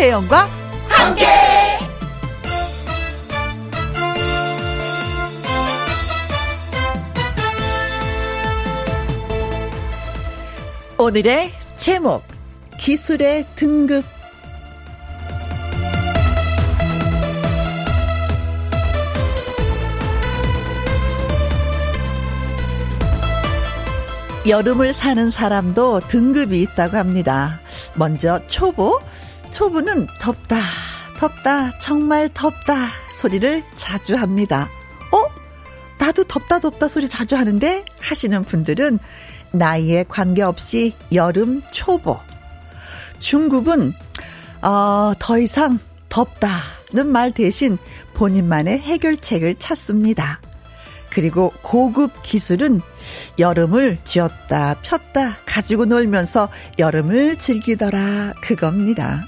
김혜영과 함께. 오늘의 제목 기술의 등급 여름을 사는 사람도 등급이 있다고 합니다. 먼저 초보. 초보는 덥다, 덥다, 정말 덥다 소리를 자주 합니다. 어? 나도 덥다, 덥다 소리 자주 하는데 하시는 분들은 나이에 관계없이 여름 초보. 중급은, 어, 더 이상 덥다는 말 대신 본인만의 해결책을 찾습니다. 그리고 고급 기술은 여름을 쥐었다 폈다 가지고 놀면서 여름을 즐기더라 그겁니다.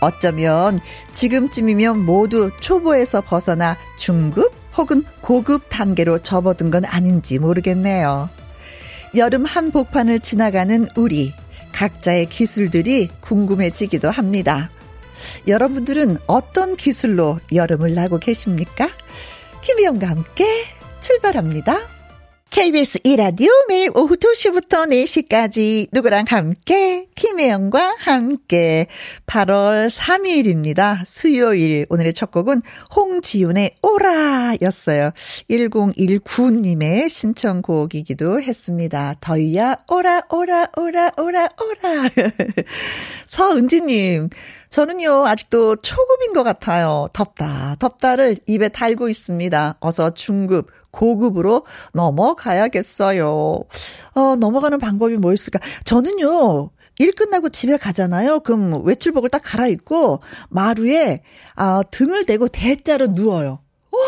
어쩌면 지금쯤이면 모두 초보에서 벗어나 중급 혹은 고급 단계로 접어든 건 아닌지 모르겠네요. 여름 한복판을 지나가는 우리 각자의 기술들이 궁금해지기도 합니다. 여러분들은 어떤 기술로 여름을 나고 계십니까? 김희영과 함께 출발합니다. KBS 이라디오 매일 오후 2시부터 4시까지 누구랑 함께 김혜영과 함께 8월 3일입니다. 수요일 오늘의 첫 곡은 홍지윤의 오라였어요. 1019님의 신청곡이기도 했습니다. 더위야 오라 오라 오라 오라 오라 서은지님 저는요, 아직도 초급인 것 같아요. 덥다, 덥다를 입에 달고 있습니다. 어서 중급, 고급으로 넘어가야겠어요. 어, 넘어가는 방법이 뭐였을까? 저는요, 일 끝나고 집에 가잖아요. 그럼 외출복을 딱 갈아입고 마루에 아, 등을 대고 대자로 누워요. 와,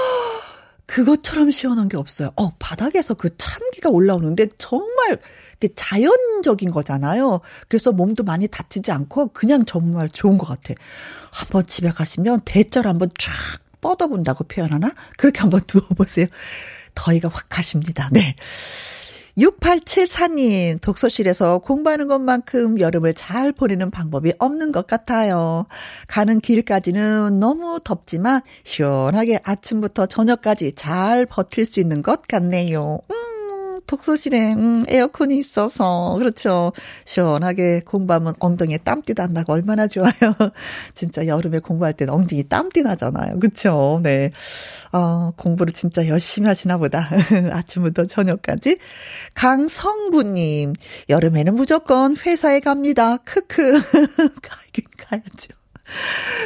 그것처럼 시원한 게 없어요. 어, 바닥에서 그 찬기가 올라오는데 정말 자연적인 거잖아요. 그래서 몸도 많이 다치지 않고 그냥 정말 좋은 것 같아. 한번 집에 가시면 대자로 한번 쫙 뻗어본다고 표현하나? 그렇게 한번 누워보세요. 더위가 확 가십니다. 네. 6874님, 독서실에서 공부하는 것만큼 여름을 잘 보내는 방법이 없는 것 같아요. 가는 길까지는 너무 덥지만 시원하게 아침부터 저녁까지 잘 버틸 수 있는 것 같네요. 음. 독서실에 음, 에어컨이 있어서 그렇죠. 시원하게 공부하면 엉덩이에 땀띠도 안 나고 얼마나 좋아요. 진짜 여름에 공부할 때는 엉덩이 땀띠 나잖아요. 그렇죠. 네. 어, 공부를 진짜 열심히 하시나 보다. 아침부터 저녁까지. 강성구님, 여름에는 무조건 회사에 갑니다. 크크. 가긴 가야죠.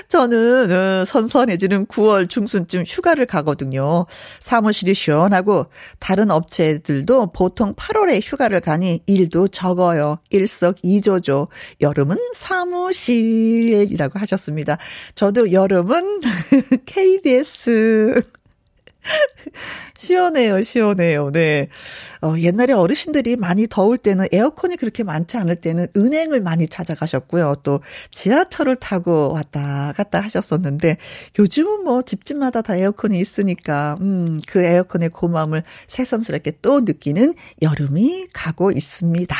저는 어, 선선해지는 9월 중순쯤 휴가를 가거든요. 사무실이 시원하고 다른 업체들도 보통 8월에 휴가를 가니 일도 적어요. 일석이조죠. 여름은 사무실이라고 하셨습니다. 저도 여름은 KBS 시원해요, 시원해요. 네. 어, 옛날에 어르신들이 많이 더울 때는 에어컨이 그렇게 많지 않을 때는 은행을 많이 찾아가셨고요. 또 지하철을 타고 왔다 갔다 하셨었는데 요즘은 뭐 집집마다 다 에어컨이 있으니까, 음, 그 에어컨의 고마움을 새삼스럽게 또 느끼는 여름이 가고 있습니다.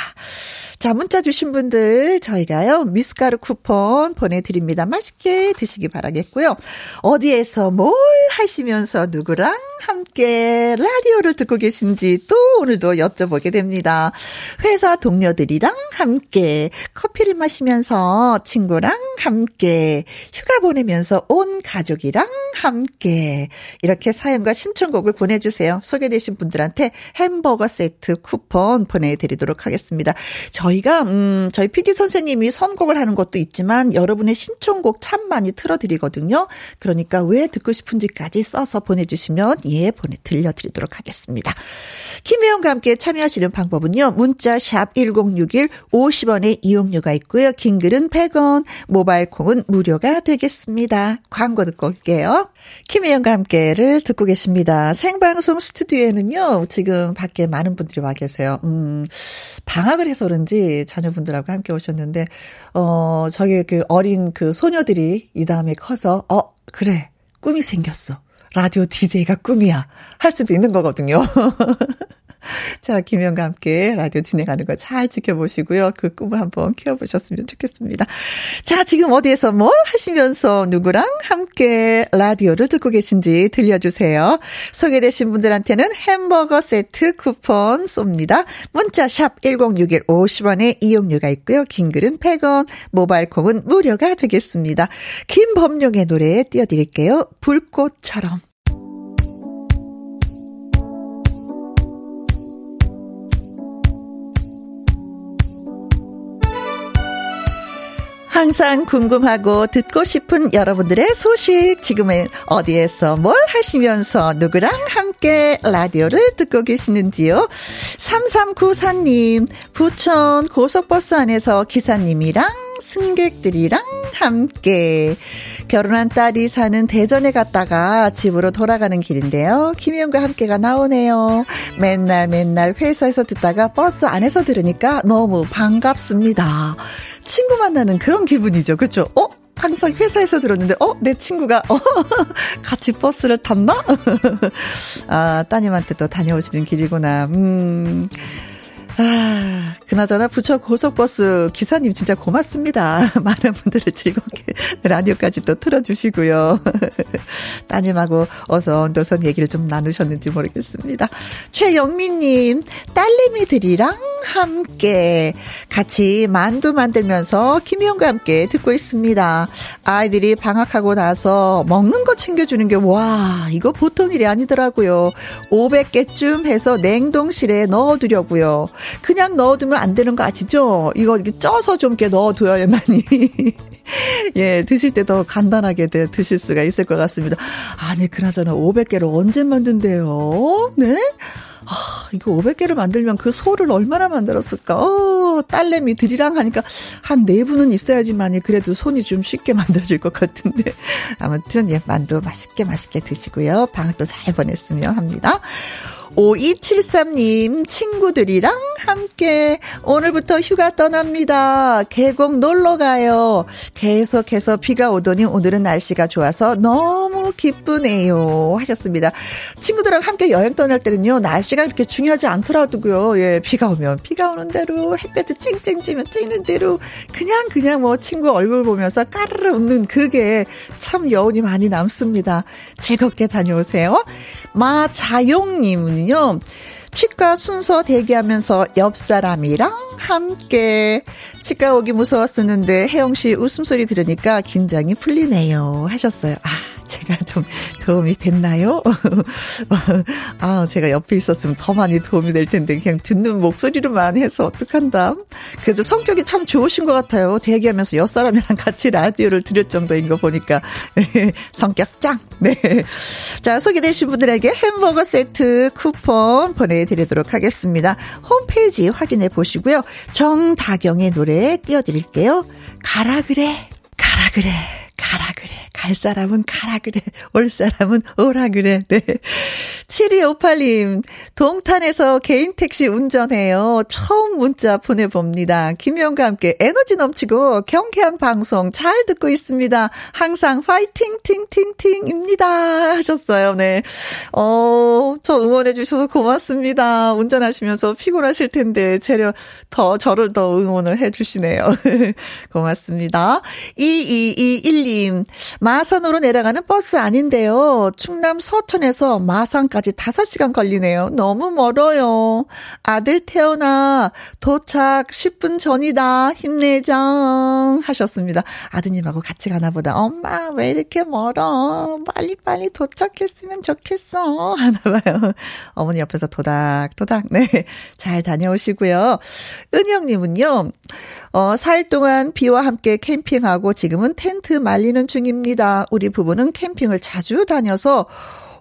자, 문자 주신 분들 저희가요, 미숫가루 쿠폰 보내 드립니다. 맛있게 드시기 바라겠고요. 어디에서 뭘 하시면서 누구랑 함께 라디오를 듣고 계신지 또 오늘도 여쭤보게 됩니다. 회사 동료들이랑 함께 커피를 마시면서 친구랑 함께 휴가 보내면서 온 가족이랑 함께 이렇게 사연과 신청곡을 보내주세요. 소개되신 분들한테 햄버거 세트 쿠폰 보내드리도록 하겠습니다. 저희가 음 저희 PD 선생님이 선곡을 하는 것도 있지만 여러분의 신청곡 참 많이 틀어드리거든요. 그러니까 왜 듣고 싶은지까지 써서 보내주시면 예 보내 들려드리도록 하겠습니다. 김혜영과 함께 참여하시는 방법은요. 문자 샵 1061 50원의 이용료가 있고요. 긴 글은 100원, 모바일 콩은 무료가 되겠습니다. 광고 듣고 올게요. 김혜영과 함께를 듣고 계십니다. 생방송 스튜디오에는요. 지금 밖에 많은 분들이 와 계세요. 음, 방학을 해서 그런지 자녀분들하고 함께 오셨는데 어, 저기 그 어린 그 소녀들이 이 다음에 커서 어, 그래. 꿈이 생겼어. 라디오 DJ가 꿈이야. 할 수도 있는 거거든요. 자, 김영과 함께 라디오 진행하는 거 잘 지켜보시고요. 그 꿈을 한번 키워보셨으면 좋겠습니다. 자, 지금 어디에서 뭘 하시면서 누구랑 함께 라디오를 듣고 계신지 들려주세요. 소개되신 분들한테는 햄버거 세트 쿠폰 쏩니다. 문자 샵 1061 50원에 이용료가 있고요. 긴 글은 100원, 모바일 콩은 무료가 되겠습니다. 김범용의 노래 띄워드릴게요. 불꽃처럼. 항상 궁금하고 듣고 싶은 여러분들의 소식 지금은 어디에서 뭘 하시면서 누구랑 함께 라디오를 듣고 계시는지요? 3394님 부천 고속버스 안에서 기사님이랑 승객들이랑 함께 결혼한 딸이 사는 대전에 갔다가 집으로 돌아가는 길인데요. 김희영과 함께가 나오네요. 맨날 맨날 회사에서 듣다가 버스 안에서 들으니까 너무 반갑습니다. 친구 만나는 그런 기분이죠. 그렇죠? 어? 항상 회사에서 들었는데, 어? 내 친구가, 어? 같이 버스를 탔나? 아, 따님한테 또 다녀오시는 길이구나. 음. 아, 그나저나 부처 고속버스 기사님 진짜 고맙습니다. 많은 분들을 즐겁게 라디오까지 또 틀어주시고요. 따님하고 어서 언더선 얘기를 좀 나누셨는지 모르겠습니다. 최영민님, 딸내미들이랑 함께 같이 만두 만들면서 김희영과 함께 듣고 있습니다. 아이들이 방학하고 나서 먹는 거 챙겨주는 게, 와, 이거 보통 일이 아니더라고요. 500개쯤 해서 냉동실에 넣어두려고요. 그냥 넣어두면 안 되는 거 아시죠? 이거 이렇게 쪄서 좀 이렇게 넣어둬야만이. 예, 드실 때 더 간단하게 드실 수가 있을 것 같습니다. 아니, 그나저나 500개를 언제 만든대요? 네? 아, 이거 500개를 만들면 그 소를 얼마나 만들었을까? 어, 딸내미 들이랑 하니까 한 네 분은 있어야지만이 그래도 손이 좀 쉽게 만들어질 것 같은데. 아무튼, 예, 만두 맛있게 맛있게 드시고요. 방학도 잘 보냈으면 합니다. 5273님, 친구들이랑 함께 오늘부터 휴가 떠납니다. 계곡 놀러 가요. 계속해서 비가 오더니 오늘은 날씨가 좋아서 너무 기쁘네요. 하셨습니다. 친구들하고 함께 여행 떠날 때는요, 날씨가 그렇게 중요하지 않더라도요. 예, 비가 오면 비가 오는 대로, 햇볕이 쨍쨍 찌면 찌는 대로, 그냥, 그냥 뭐 친구 얼굴 보면서 까르르 웃는 그게 참 여운이 많이 남습니다. 즐겁게 다녀오세요. 마자용님 은요, 치과 순서 대기하면서 옆 사람이랑 함께 치과 오기 무서웠었는데 혜영 씨 웃음소리 들으니까 긴장이 풀리네요 하셨어요. 아, 제가 좀 도움이 됐나요? 아, 제가 옆에 있었으면 더 많이 도움이 될 텐데 그냥 듣는 목소리로만 해서 어떡한다. 그래도 성격이 참 좋으신 것 같아요. 대기하면서 옆사람이랑 같이 라디오를 들을 정도인 거 보니까 성격 짱. 네. 자, 소개되신 분들에게 햄버거 세트 쿠폰 보내드리도록 하겠습니다. 홈페이지 확인해 보시고요. 정다경의 노래 띄워드릴게요. 가라 그래, 가라 그래. 갈 사람은 가라 그래. 올 사람은 오라 그래. 네. 7258님, 동탄에서 개인 택시 운전해요. 처음 문자 보내봅니다. 김영과 함께 에너지 넘치고 경쾌한 방송 잘 듣고 있습니다. 항상 파이팅, 팅, 팅, 팅입니다. 하셨어요. 네. 어, 저 응원해주셔서 고맙습니다. 운전하시면서 피곤하실 텐데, 재려 더, 저를 더 응원을 해주시네요. 고맙습니다. 2221님, 마산으로 내려가는 버스 아닌데요. 충남 서천에서 마산까지 5시간 걸리네요. 너무 멀어요. 아들 태어나 도착 10분 전이다. 힘내장 하셨습니다. 아드님하고 같이 가나 보다. 엄마 왜 이렇게 멀어? 빨리빨리 도착했으면 좋겠어. 하나 봐요. 어머니 옆에서 도닥도닥 네. 잘 다녀오시고요. 은영님은요. 어, 4일 동안 비와 함께 캠핑하고 지금은 텐트 말리는 중입니다. 우리 부부는 캠핑을 자주 다녀서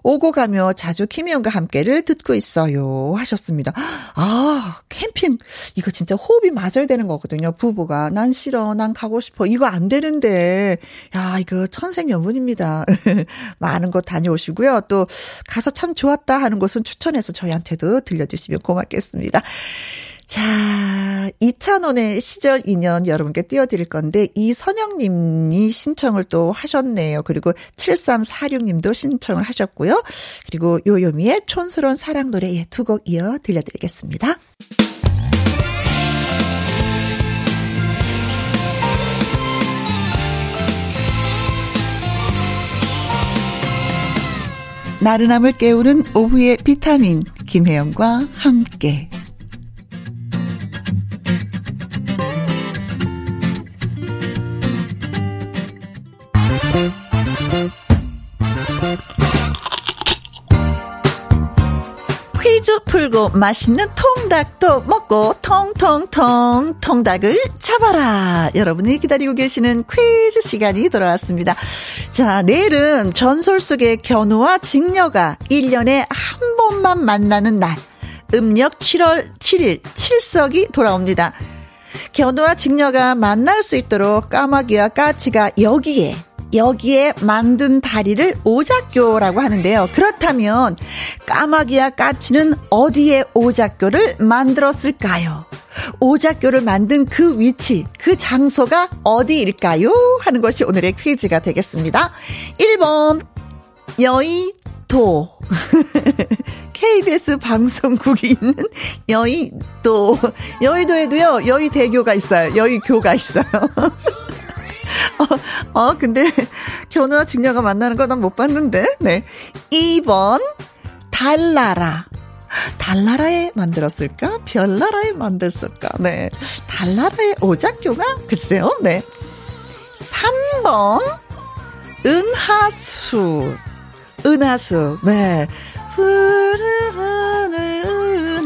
오고 가며 자주 김희영과 함께를 듣고 있어요. 하셨습니다. 아, 캠핑. 이거 진짜 호흡이 맞아야 되는 거거든요. 부부가. 난 싫어. 난 가고 싶어. 이거 안 되는데. 야, 이거 천생연분입니다. 많은 곳 다녀오시고요. 또 가서 참 좋았다 하는 곳은 추천해서 저희한테도 들려주시면 고맙겠습니다. 자, 이찬원의 시절 인연 여러분께 띄워드릴 건데, 이선영님이 신청을 또 하셨네요. 그리고 7346님도 신청을 하셨고요. 그리고 요요미의 촌스러운 사랑 노래 예, 두곡 이어 들려드리겠습니다. 나른함을 깨우는 오후의 비타민, 김혜영과 함께. 퀴즈 풀고 맛있는 통닭도 먹고 통통통 통닭을 잡아라. 여러분이 기다리고 계시는 퀴즈 시간이 돌아왔습니다. 자, 내일은 전설 속의 견우와 직녀가 1년에 한 번만 만나는 날. 음력 7월 7일 칠석이 돌아옵니다. 견우와 직녀가 만날 수 있도록 까마귀와 까치가 여기에 여기에 만든 다리를 오작교라고 하는데요. 그렇다면 까마귀와 까치는 어디에 오작교를 만들었을까요? 오작교를 만든 그 위치, 그 장소가 어디일까요? 하는 것이 오늘의 퀴즈가 되겠습니다. 1번 여의도 KBS 방송국이 있는 여의도 여의도에도요 여의대교가 있어요. 여의교가 있어요. 어, 어, 근데 견우와 직녀가 만나는 거 난 못 봤는데. 네. 2번 달나라. 달나라에 만들었을까? 별나라에 만들었을까? 네. 달나라의 오작교가? 글쎄요. 네. 3번 은하수. 은하수. 네. 푸르는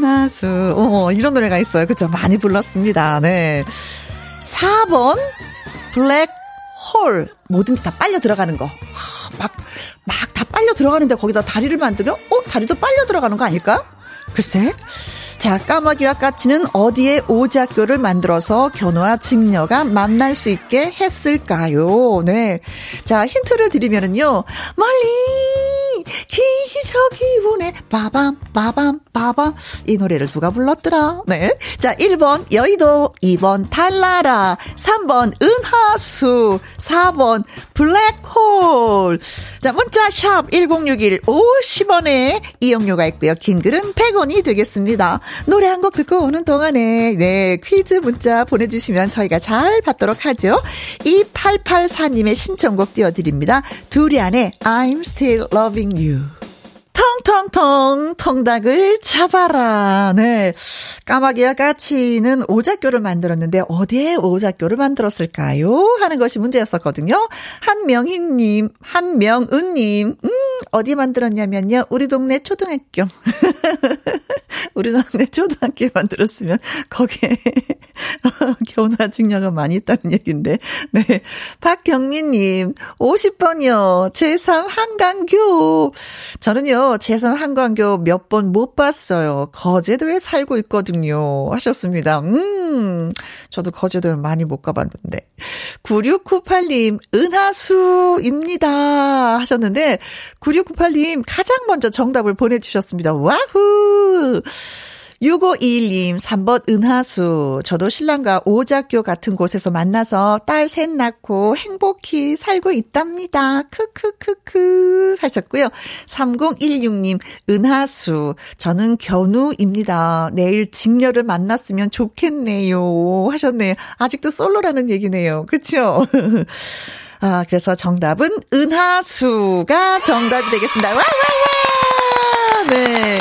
은하수. 어, 이런 노래가 있어요. 그죠? 많이 불렀습니다. 네. 4번 블랙 홀 뭐든지 다 빨려 들어가는 거. 막 막 다 빨려 들어가는데 거기다 다리를 만들면 어 다리도 빨려 들어가는 거 아닐까? 글쎄. 자, 까마귀와 까치는 어디에 오작교를 만들어서 견우와 직녀가 만날 수 있게 했을까요? 네. 자, 힌트를 드리면은요. 멀리 기적이 부네 빠밤 빠밤 빠밤 이 노래를 누가 불렀더라? 네. 자, 1번 여의도, 2번 달나라, 3번 은하수, 4번 블랙홀. 자, 문자 샵 1061 50원에 이용료가 있고요. 긴 글은 100원이 되겠습니다. 노래 한 곡 듣고 오는 동안에 네 퀴즈 문자 보내주시면 저희가 잘 받도록 하죠. 2884님의 신청곡 띄워드립니다. 두리안의 I'm Still Loving You. 텅텅텅 통닭을 잡아라. 네. 까마귀와 까치는 오작교를 만들었는데 어디에 오작교를 만들었을까요? 하는 것이 문제였었거든요. 한명희 님, 한명은 님, 음, 어디 만들었냐면요. 우리 동네 초등학교. 우리 동네 초등학교 만들었으면 거기에 교나 직녀가 많이 있다는 얘기인데. 네. 박경민 님, 50번이요. 제3 한강교. 저는요, 제3 한강교 몇 번 못 봤어요. 거제도에 살고 있거든요. 하셨습니다. 음, 저도 거제도에 많이 못 가봤는데. 9698님, 은하수입니다. 하셨는데, 9698님, 가장 먼저 정답을 보내주셨습니다. 와후! 6521님, 3번 은하수. 저도 신랑과 오작교 같은 곳에서 만나서 딸 셋 낳고 행복히 살고 있답니다. 크크크크 하셨고요. 3016님, 은하수. 저는 견우입니다. 내일 직녀를 만났으면 좋겠네요. 하셨네요. 아직도 솔로라는 얘기네요. 그쵸? 아, 그래서 정답은 은하수가 정답이 되겠습니다. 와, 와, 와! 네.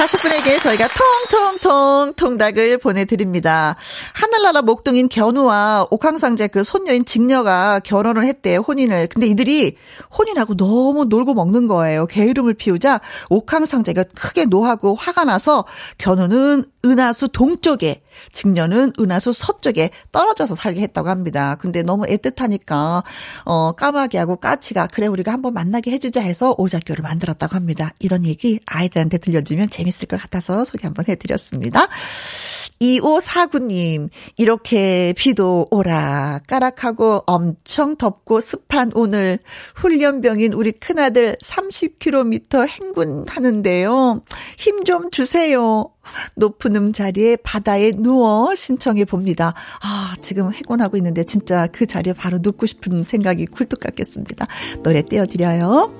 다섯 분에게 저희가 통통통 통닭을 보내드립니다. 하늘나라 목동인 견우와 옥황상제 그 손녀인 직녀가 결혼을 했대요, 혼인을. 근데 이들이 혼인하고 너무 놀고 먹는 거예요. 게으름을 피우자 옥황상제가 크게 노하고 화가 나서 견우는 은하수 동쪽에 직녀는 은하수 서쪽에 떨어져서 살게 했다고 합니다. 근데 너무 애틋하니까 어 까마귀하고 까치가 그래 우리가 한번 만나게 해주자 해서 오작교를 만들었다고 합니다. 이런 얘기 아이들한테 들려주면 재밌을 것 같아서 소개 한번 해드렸습니다. 2549님, 이렇게 비도 오락가락하고 엄청 덥고 습한 오늘 훈련병인 우리 큰아들 30km 행군하는데요. 힘 좀 주세요. 높은 음 자리에 바다에 누워 신청해 봅니다. 아, 지금 해곤하고 있는데 진짜 그 자리에 바로 눕고 싶은 생각이 굴뚝 같겠습니다. 노래 띄워드려요.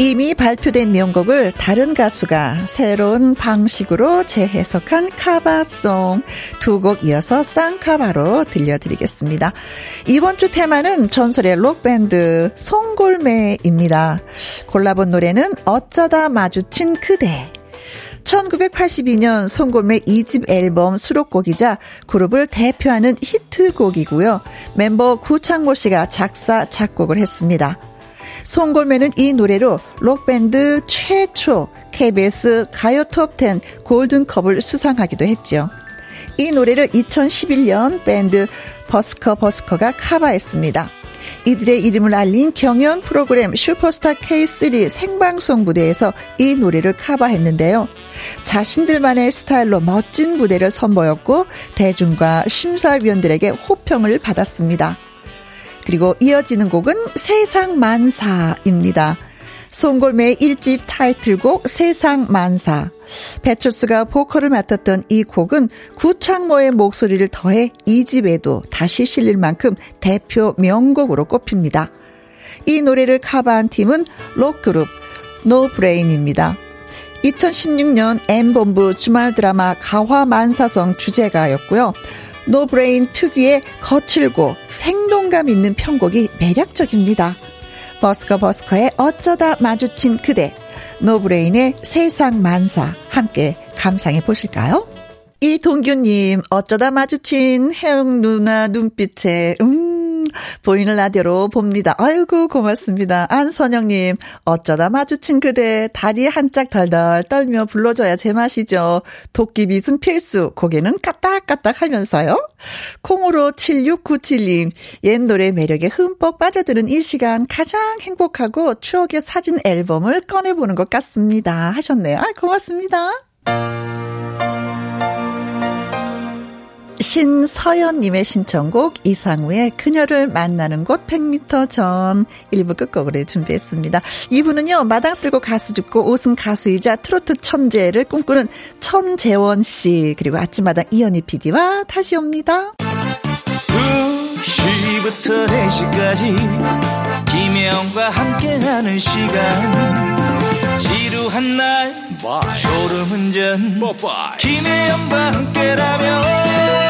이미 발표된 명곡을 다른 가수가 새로운 방식으로 재해석한 카바송 두 곡 이어서 쌍카바로 들려드리겠습니다. 이번 주 테마는 전설의 록밴드 송골매입니다. 골라본 노래는 어쩌다 마주친 그대 1982년 송골매 2집 앨범 수록곡이자 그룹을 대표하는 히트곡이고요. 멤버 구창모 씨가 작사, 작곡을 했습니다. 송골매는 이 노래로 록밴드 최초 KBS 가요 톱10 골든컵을 수상하기도 했죠. 이 노래를 2011년 밴드 버스커 버스커가 카바했습니다. 이들의 이름을 알린 경연 프로그램 슈퍼스타 K3 생방송 무대에서 이 노래를 카바했는데요. 자신들만의 스타일로 멋진 무대를 선보였고 대중과 심사위원들에게 호평을 받았습니다. 그리고 이어지는 곡은 세상 만사입니다. 송골매의 1집 타이틀곡 세상 만사. 배철수가 보컬을 맡았던 이 곡은 구창모의 목소리를 더해 2집에도 다시 실릴 만큼 대표 명곡으로 꼽힙니다. 이 노래를 커버한 팀은 록그룹 노브레인입니다. 2016년 M본부 주말 드라마 가화만사성 주제가였고요. 노브레인 특유의 거칠고 생동감 있는 편곡이 매력적입니다. 버스커 버스커의 어쩌다 마주친 그대, 노브레인의 세상 만사 함께 감상해 보실까요? 이동규님, 어쩌다 마주친 혜영 누나 눈빛에, 음, 보이는 라디오로 봅니다. 아이고, 고맙습니다. 안선영님, 어쩌다 마주친 그대, 다리 한짝 덜덜 떨며 불러줘야 제맛이죠. 도끼빗은 필수, 고개는 까딱까딱 하면서요. 콩으로 7697님, 옛 노래 매력에 흠뻑 빠져드는 이 시간 가장 행복하고 추억의 사진 앨범을 꺼내보는 것 같습니다. 하셨네요. 아, 고맙습니다. 신서연님의 신청곡 이상우의 그녀를 만나는 곳 100m 전 1부 끝곡으로 준비했습니다. 2부는요 마당 쓸고 가수 죽고 오승 가수이자 트로트 천재를 꿈꾸는 천재원 씨 그리고 아침마당 이현희 PD와 다시 옵니다. 2시부터 4시까지 김혜영과 함께하는 시간 지루한 날 Bye. 졸음 운전 김혜영과 함께라면 저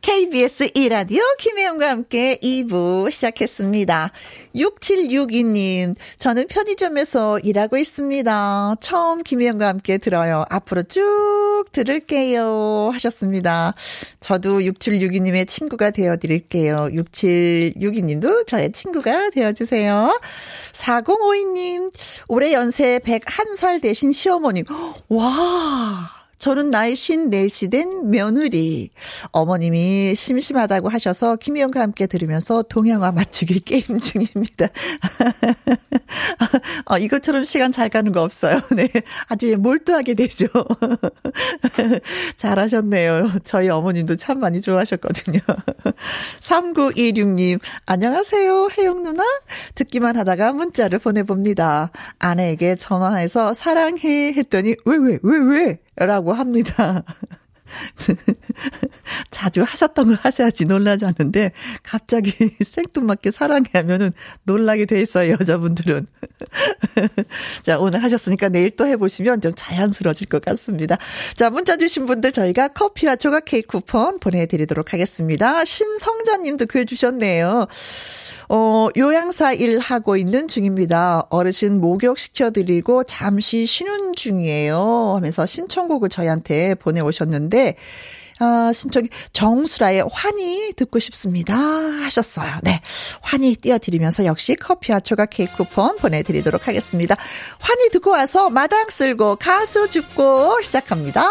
KBS 1라디오 김혜영과 함께 2부 시작했습니다. 6762님, 저는 편의점에서 일하고 있습니다. 처음 김혜영과 함께 들어요. 앞으로 쭉 들을게요. 하셨습니다. 저도 6762님의 친구가 되어드릴게요. 6762님도 저의 친구가 되어주세요. 4052님, 올해 연세 101살 되신 시어머님. 와! 저는 나이 54시 된 며느리. 어머님이 심심하다고 하셔서 김희영과 함께 들으면서 동영화 맞추기 게임 중입니다. 어, 이것처럼 시간 잘 가는 거 없어요. 네. 아주 몰두하게 되죠. 잘하셨네요. 저희 어머님도 참 많이 좋아하셨거든요. 3916님, 안녕하세요. 혜영 누나? 듣기만 하다가 문자를 보내봅니다. 아내에게 전화해서 사랑해 했더니, 왜, 왜, 왜, 왜? 라고 합니다. 자주 하셨던 걸 하셔야지 놀라지 않는데 갑자기 생뚱맞게 사랑해 하면은 놀라게 돼 있어요 여자분들은. 자 오늘 하셨으니까 내일 또 해보시면 좀 자연스러워질 것 같습니다. 자 문자 주신 분들 저희가 커피와 조각 케이크 쿠폰 보내드리도록 하겠습니다. 신성자님도 글 주셨네요 어, 요양사 일 하고 있는 중입니다. 어르신 목욕 시켜드리고 잠시 쉬는 중이에요. 하면서 신청곡을 저희한테 보내오셨는데, 아, 신청이 정수라의 환희 듣고 싶습니다. 하셨어요. 네. 환희 띄워드리면서 역시 커피와 초각 케이크 쿠폰 보내드리도록 하겠습니다. 환희 듣고 와서 마당 쓸고 가수 죽고 시작합니다.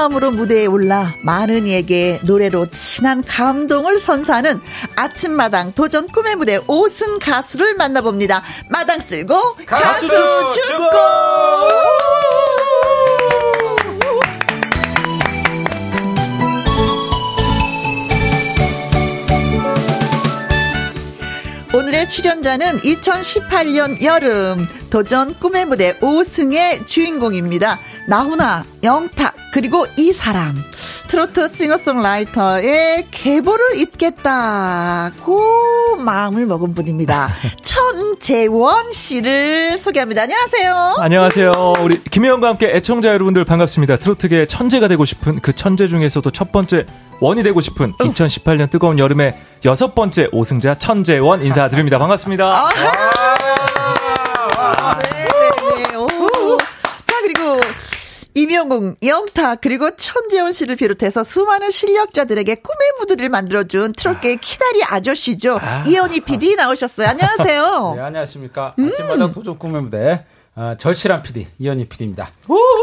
마음으로 무대에 올라 많은 이에게 노래로 친한 감동을 선사하는 아침마당 도전 꿈의 무대 5승 가수를 만나봅니다. 마당 쓸고 가수, 가수 죽고! 오늘의 출연자는 2018년 여름 도전 꿈의 무대 5승의 주인공입니다. 나훈아, 영탁, 그리고 이 사람. 트로트 싱어송라이터의 계보를 잇겠다고 마음을 먹은 분입니다. 천재원 씨를 소개합니다. 안녕하세요. 안녕하세요. 우리 김혜영과 함께 애청자 여러분들 반갑습니다. 트로트계 천재가 되고 싶은 그 천재 중에서도 첫 번째 원이 되고 싶은 2018년 뜨거운 여름의 여섯 번째 오승자 천재원 인사드립니다. 반갑습니다. 아, 이명웅, 영타 그리고 천재원 씨를 비롯해서 수많은 실력자들에게 꿈의 무드를 만들어준 트롯계의 아. 키다리 아저씨죠. 아. 이현희 PD 나오셨어요. 안녕하세요. 네, 안녕하십니까. 음. 아침마다 도전 꿈의 무대 어, 절실한 PD 이현희 PD입니다.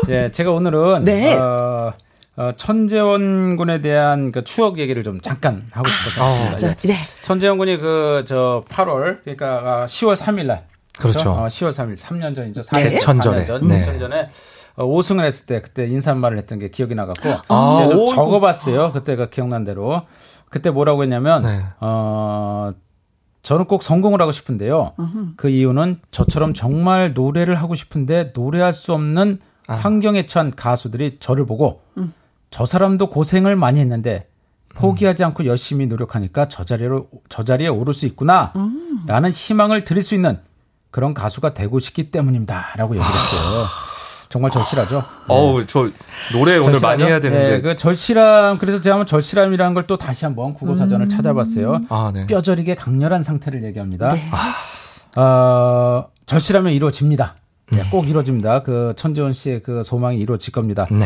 예, 제가 오늘은 네. 어, 어, 천재원 군에 대한 그 추억 얘기를 좀 잠깐 하고 싶었습니다. 아, 어, 네. 천재원 군이 그 저 8월 그러니까 10월 아, 3일 날 그렇죠. 그렇죠? 어, 10월 3일 3년 전이죠. 4년, 4년 전. 네. 4년 전에 5승을 어, 했을 때 그때 인사말을 했던 게 기억이 나갖고 아, 제가 좀 적어봤어요. 그때가 기억난 대로 그때 뭐라고 했냐면 네. 어 저는 꼭 성공을 하고 싶은데요. 으흠. 그 이유는 저처럼 정말 노래를 하고 싶은데 노래할 수 없는 아. 환경에 처한 가수들이 저를 보고 음. 저 사람도 고생을 많이 했는데 포기하지 않고 열심히 노력하니까 저 자리로 저 자리에 오를 수 있구나라는 음. 희망을 드릴 수 있는 그런 가수가 되고 싶기 때문입니다라고 얘기를 했어요. 정말 절실하죠. 네. 어우, 저 노래 오늘 많이 해야 되는데. 네, 그 절실함, 그래서 제가 한번 절실함이라는 걸 또 다시 한번 국어 사전을 음. 찾아봤어요. 아, 네. 뼈저리게 강렬한 상태를 얘기합니다. 네. 아, 어, 절실하면 이루어집니다. 네, 꼭 이루어집니다. 그 천재원 씨의 그 소망이 이루어질 겁니다. 네.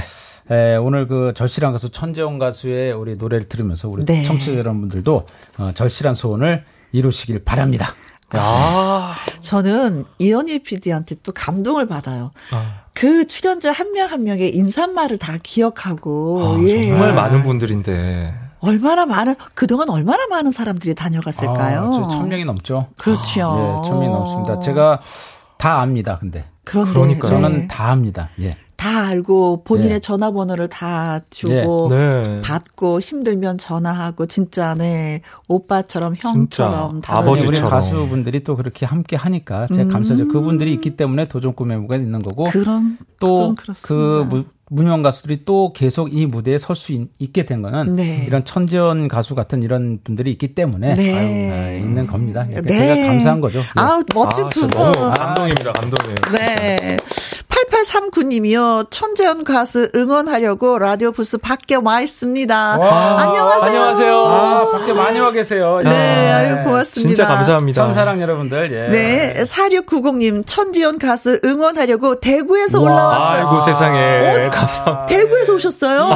에, 오늘 그 절실한 가수 천재원 가수의 우리 노래를 들으면서 우리 네. 청취자 여러분들도 어, 절실한 소원을 이루시길 바랍니다. 아. 저는 이현희 PD한테 또 감동을 받아요. 아. 그 출연자 한 명한 한 명의 인사말을 다 기억하고 아, 예. 정말 많은 분들인데 얼마나 많은 그동안 얼마나 많은 사람들이 다녀갔을까요? 아, 천 명이 넘죠. 그렇죠. 아, 예, 천 명이 넘습니다. 제가 다 압니다. 근데 그런데 그러니까 저는 네. 다 압니다. 예. 다 알고 본인의 네. 전화번호를 다 주고 네. 네. 받고 힘들면 전화하고 진짜 네 오빠처럼 형처럼 아버지처럼 우리 가수분들이 또 그렇게 함께 하니까 제가 음. 감사죠. 그분들이 있기 때문에 도전 꿈의 무가 있는 거고 그런 또그 무명 가수들이 또 계속 이 무대에 설 수 있게 된 거는 네. 이런 천지연 가수 같은 이런 분들이 있기 때문에 네. 아유, 네, 있는 겁니다. 네. 제가 감사한 거죠. 아 멋진 아, 두 분. 너무 감동입니다. 감동이에요. 네. 8839님이요. 천재현 가수 응원하려고 라디오 부스 밖에 와 있습니다. 와, 안녕하세요. 안녕하세요. 아, 밖에 많이 와 계세요. 네, 네. 아유, 고맙습니다. 진짜 감사합니다. 천사랑 여러분들. 예. 네. 4690님, 천지현 가수 응원하려고 대구에서 와, 올라왔어요. 아이고, 세상에. 어, 감사합니다. 대구에서 오셨어요?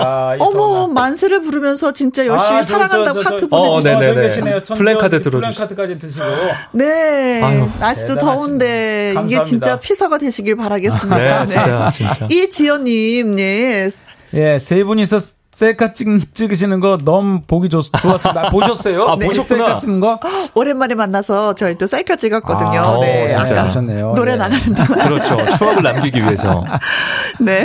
야, 어머, 만세를 부르면서 진짜 열심히 아, 사랑한다고 저, 저, 저, 하트. 어, 네네네. 플랜카드 들어주시고. 플랜카드까지 드시고. 네. 아유, 날씨도 대단하십니다. 더운데, 감사합니다. 이게 진짜 피서가 되시 길 바라겠습니다. 네, 네. 진짜, 진짜. 이지연님, 네. 예, 세 분이서 셀카 찍, 찍으시는 거 너무 보기 좋, 좋았습니다. 보셨어요? 아, 네, 보셨구나. 셀카 찍는 거? 오랜만에 만나서 저희 또 셀카 찍었거든요. 아, 네. 오, 아까 보셨네요. 노래 네. 나가는 동안. 그렇죠. 추억을 남기기 위해서. 네.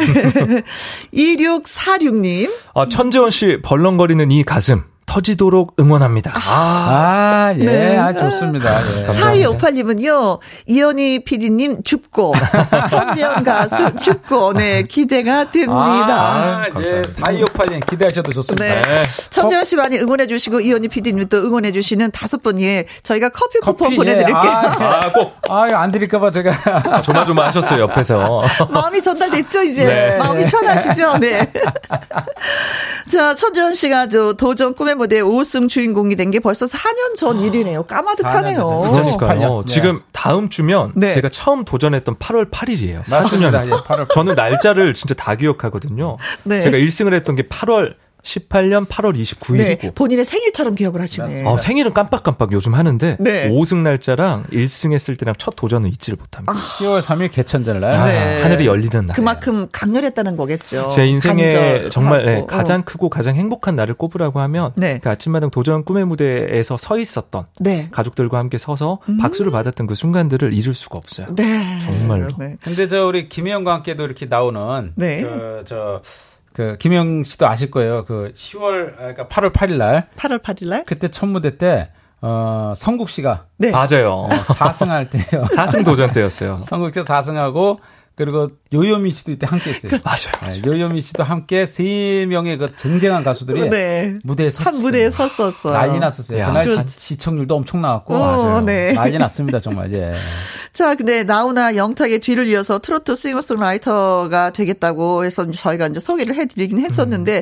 2646님. 아, 천재원 씨 벌렁거리는 이 가슴. 터지도록 응원합니다. 아, 아 예, 네. 아, 좋습니다. 예. 4258님은요, 이현희 PD님 죽고, 천재현 가수 죽고, 네, 기대가 됩니다. 아, 예, 4258님 기대하셔도 좋습니다. 네. 네. 천재현 씨 많이 응원해주시고, 이현희 PD님 또 응원해주시는 다섯 분, 예, 저희가 커피 쿠폰 커피, 보내드릴게요. 예. 아, 아, 꼭. 아, 안 드릴까봐 제가. 아, 조마조마 하셨어요, 옆에서. 마음이 전달됐죠, 이제. 네. 마음이 편하시죠, 네. 자, 천재현 씨가 저 도전 꿈의 무대 5승 주인공이 된 게 벌써 4년 전 일이네요. 까마득하네요. 그러니까요. 네. 지금 다음 주면 네. 제가 처음 도전했던 8월 8일이에요. 4주년. 예, 8월. 저는 날짜를 진짜 다 기억하거든요. 네. 제가 1승을 했던 게 8월 18년 8월 29일이고 네, 본인의 생일처럼 기억을 하시네. 어, 생일은 깜빡깜빡 요즘 하는데 네. 5승 날짜랑 1승 했을 때랑 첫 도전은 잊지를 못합니다. 아. 10월 3일 개천절 날 아, 네. 하늘이 열리는 날. 그만큼 강렬했다는 거겠죠. 제 인생에 정말 네, 가장 크고 가장 행복한 날을 꼽으라고 하면 네. 그 아침마당 도전 꿈의 무대에서 서 있었던 네. 가족들과 함께 서서 음. 박수를 받았던 그 순간들을 잊을 수가 없어요. 네. 정말로. 네. 근데 저 우리 김혜영과 함께도 이렇게 나오는 네. 그저 그 김영 씨도 아실 거예요. 그 10월 아, 그러니까 8월 8일 날 8월 8일 날 그때 첫 무대 때 어, 성국 씨가 네. 맞아요. 어, 4승할 때요. 4승 도전 때였어요. 성국 씨가 4승하고 그리고 요요미 씨도 이때 함께 했어요. 그렇죠. 맞아요. 네, 요요미 씨도 함께 세 명의 그 쟁쟁한 가수들이 네. 무대에 섰어요. 한 무대에 섰었어요. 난리 났었어요. 야, 그날 그렇지. 시청률도 엄청 나왔고 어, 맞아요. 네. 난리 났습니다 정말. 예. 자, 근데 나훈아 영탁의 뒤를 이어서 트로트 싱어송라이터가 되겠다고 해서 저희가 이제 소개를 해드리긴 했었는데 음.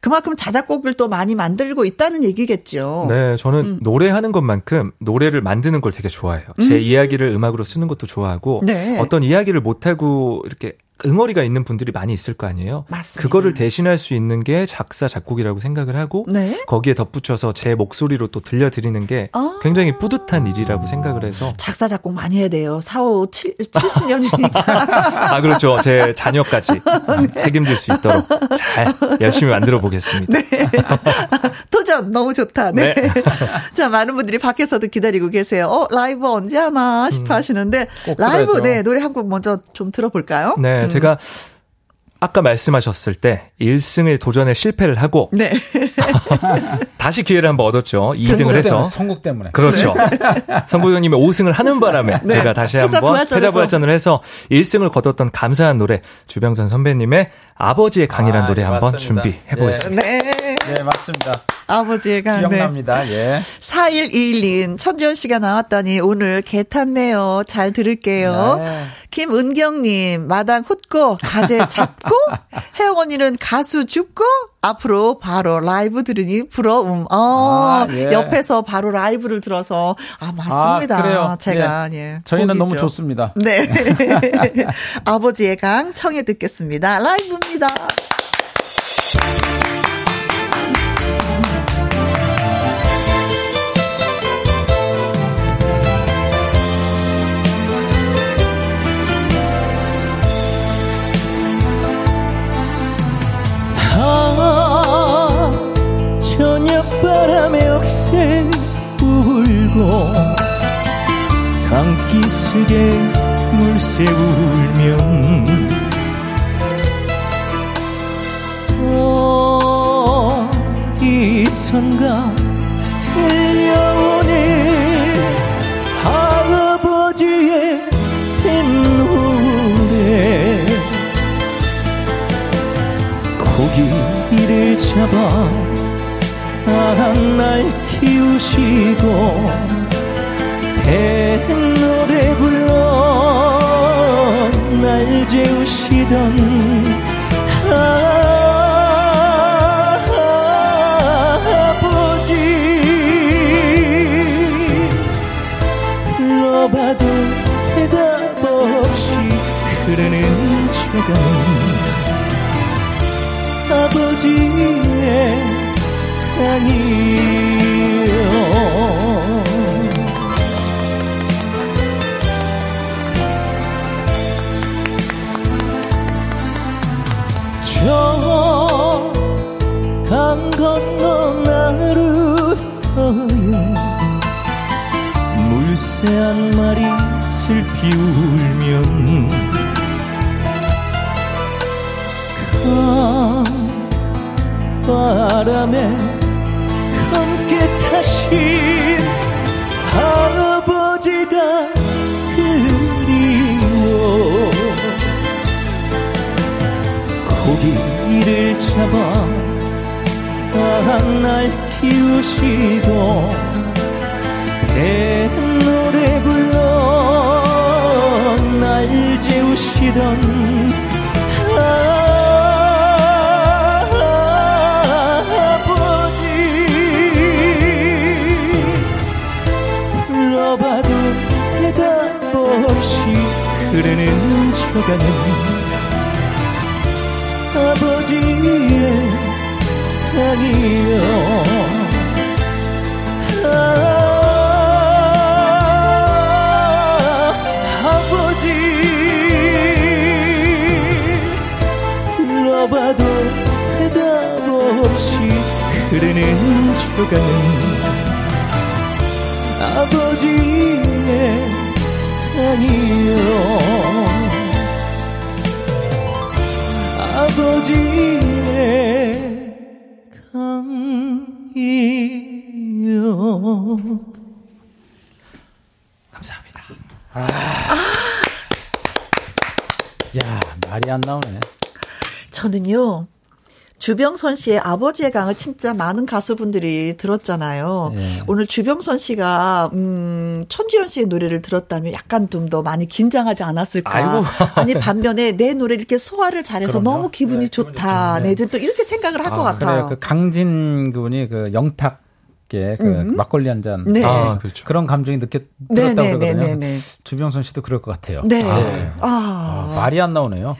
그만큼 자작곡을 또 많이 만들고 있다는 얘기겠죠. 네, 저는 음. 노래하는 것만큼 노래를 만드는 걸 되게 좋아해요. 제 음. 이야기를 음악으로 쓰는 것도 좋아하고 네. 어떤 이야기를 못하고 이렇게 응어리가 있는 분들이 많이 있을 거 아니에요. 맞습니다. 그거를 대신할 수 있는 게 작사 작곡이라고 생각을 하고 네? 거기에 덧붙여서 제 목소리로 또 들려드리는 게 아~ 굉장히 뿌듯한 일이라고 생각을 해서 작사 작곡 많이 해야 돼요. 4, 5, 7, 70년이니까. 아 그렇죠. 제 자녀까지 네. 책임질 수 있도록 잘 열심히 만들어 보겠습니다. 네. 도전 너무 좋다. 네. 네. 자 많은 분들이 밖에서도 기다리고 계세요. 어 라이브 언제 하나 싶어 음. 하시는데 라이브 네 노래 한 곡 먼저 좀 들어볼까요? 네. 음. 제가 아까 말씀하셨을 때 1승을 도전에 실패를 하고 네. 다시 기회를 한번 얻었죠. 2등을 해서 선국 때문에. 그렇죠. 네. 선구형님의 5승을 하는 바람에 네. 제가 다시 한번 패자부활전을 해서 1승을 거뒀던 감사한 노래 주병선 선배님의 아버지의 강이란 아, 노래 네, 한번 준비해 보겠습니다. 네. 네, 맞습니다. 아버지의 강. 기억납니다. 네. 예. 4121님, 천지현 씨가 나왔다니 오늘 개 탔네요. 잘 들을게요. 네. 김은경님, 마당 훗고, 가재 잡고, 혜영 언니는 가수 죽고, 앞으로 바로 라이브 들으니 부러움. 어, 아, 예. 옆에서 바로 라이브를 들어서, 아, 맞습니다. 아, 그래요. 제가, 예. 예 저희는 복이죠. 너무 좋습니다. 네. 아버지의 강 청해 듣겠습니다. 라이브입니다. 강기 속에 물새 울면 어디선가 들려오네. 할아버지의 노래. 고기를 잡아 날 키우시고 배 노래 불러 날 재우시던 아버지. 불러봐도 대답 없이 흐르는 저가는 아버지의 강이요 저 강 건너 나루터에 물새 한 마리 슬피 울면 바람에 고기를 잡아 날 키우시고 배 노래 불러 날 재우시던 아버지. 불러봐도 대답 없이 흐르는 저가는 강이요. 아, 아버지 불러봐도 대답 없이 흐르는 저가는 아버지의 강이요. 아버지의 주병선 씨의 아버지의 강을 진짜 많은 가수분들이 들었잖아요. 네. 오늘 주병선 씨가 음 천지연 씨의 노래를 들었다면 약간 좀 더 많이 긴장하지 않았을까? 아이고. 아니 반면에 내 노래 이렇게 소화를 잘해서 그럼요. 너무 기분이 네, 좋다. 네, 또 이렇게 생각을 할것 아, 같아요. 그래요. 그 강진 그분이 그 영탁 그 음. 막걸리 한 잔. 네. 아, 그렇죠. 그런 감정이 느꼈 네, 들었다고 네, 네, 그러거든요. 네, 주병선 씨도 그럴 것 같아요. 네. 아, 아. 말이 안 나오네요.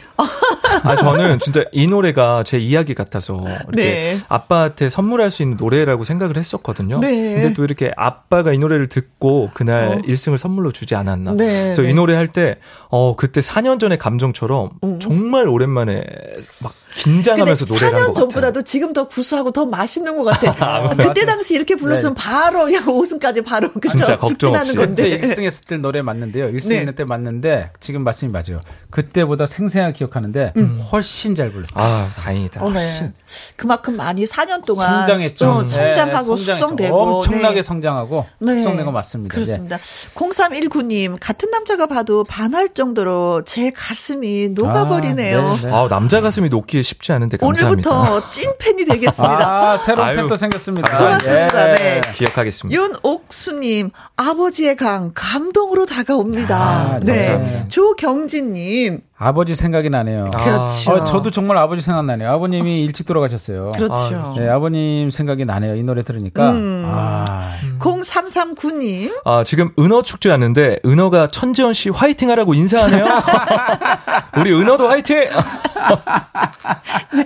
아, 저는 진짜 이 노래가 제 이야기 같아서 이렇게 네. 아빠한테 선물할 수 있는 노래라고 생각을 했었거든요. 네. 근데 또 이렇게 아빠가 이 노래를 듣고 그날 어. 1승을 선물로 주지 않았나. 네. 그래서 이 노래 할 때, 어, 그때 4년 전의 감정처럼 음. 정말 오랜만에 막 긴장하면서 노래를 한것 같아요. 4년 전보다도 지금 더 구수하고 더 맛있는 것 같아. 아, 그때 당시 이렇게 불렀으면 네. 바로 그냥 5승까지 바로 그죠? 진짜 걱정 없이. 건데. 1승 했을 때 노래 맞는데요. 1승 네. 했을 때 맞는데 지금 말씀이 맞아요. 그때보다 생생하게 기억하는데 음. 훨씬 잘 불렀어요. 아, 다행이다. 어, 네. 그만큼 많이 4년 동안 성장했죠. 성장하고 네, 숙성되고 엄청나게 네. 성장하고 숙성된 거 맞습니다. 그렇습니다. 0319님 같은 남자가 봐도 반할 정도로 제 가슴이 녹아버리네요. 아, 아 남자 가슴이 녹기에 쉽지 않은데 감사합니다. 오늘부터 찐 팬이 되겠습니다. 아, 새로운 팬도 생겼습니다. 고맙습니다. 예. 네. 기억하겠습니다. 윤옥수님 아버지의 강 감동으로 다가옵니다. 아, 네. 조경진님 아버지 생각이 나네요. 그렇죠. 어, 저도 정말 아버지 생각나네요. 아버님이 일찍 돌아가셨어요. 그렇죠. 네, 아버님 생각이 나네요. 이 노래 들으니까. 음. 아. 0339님. 아, 지금 은어 축제 왔는데 은어가 천지연 씨 화이팅 하라고 인사하네요. 우리 은어도 화이팅!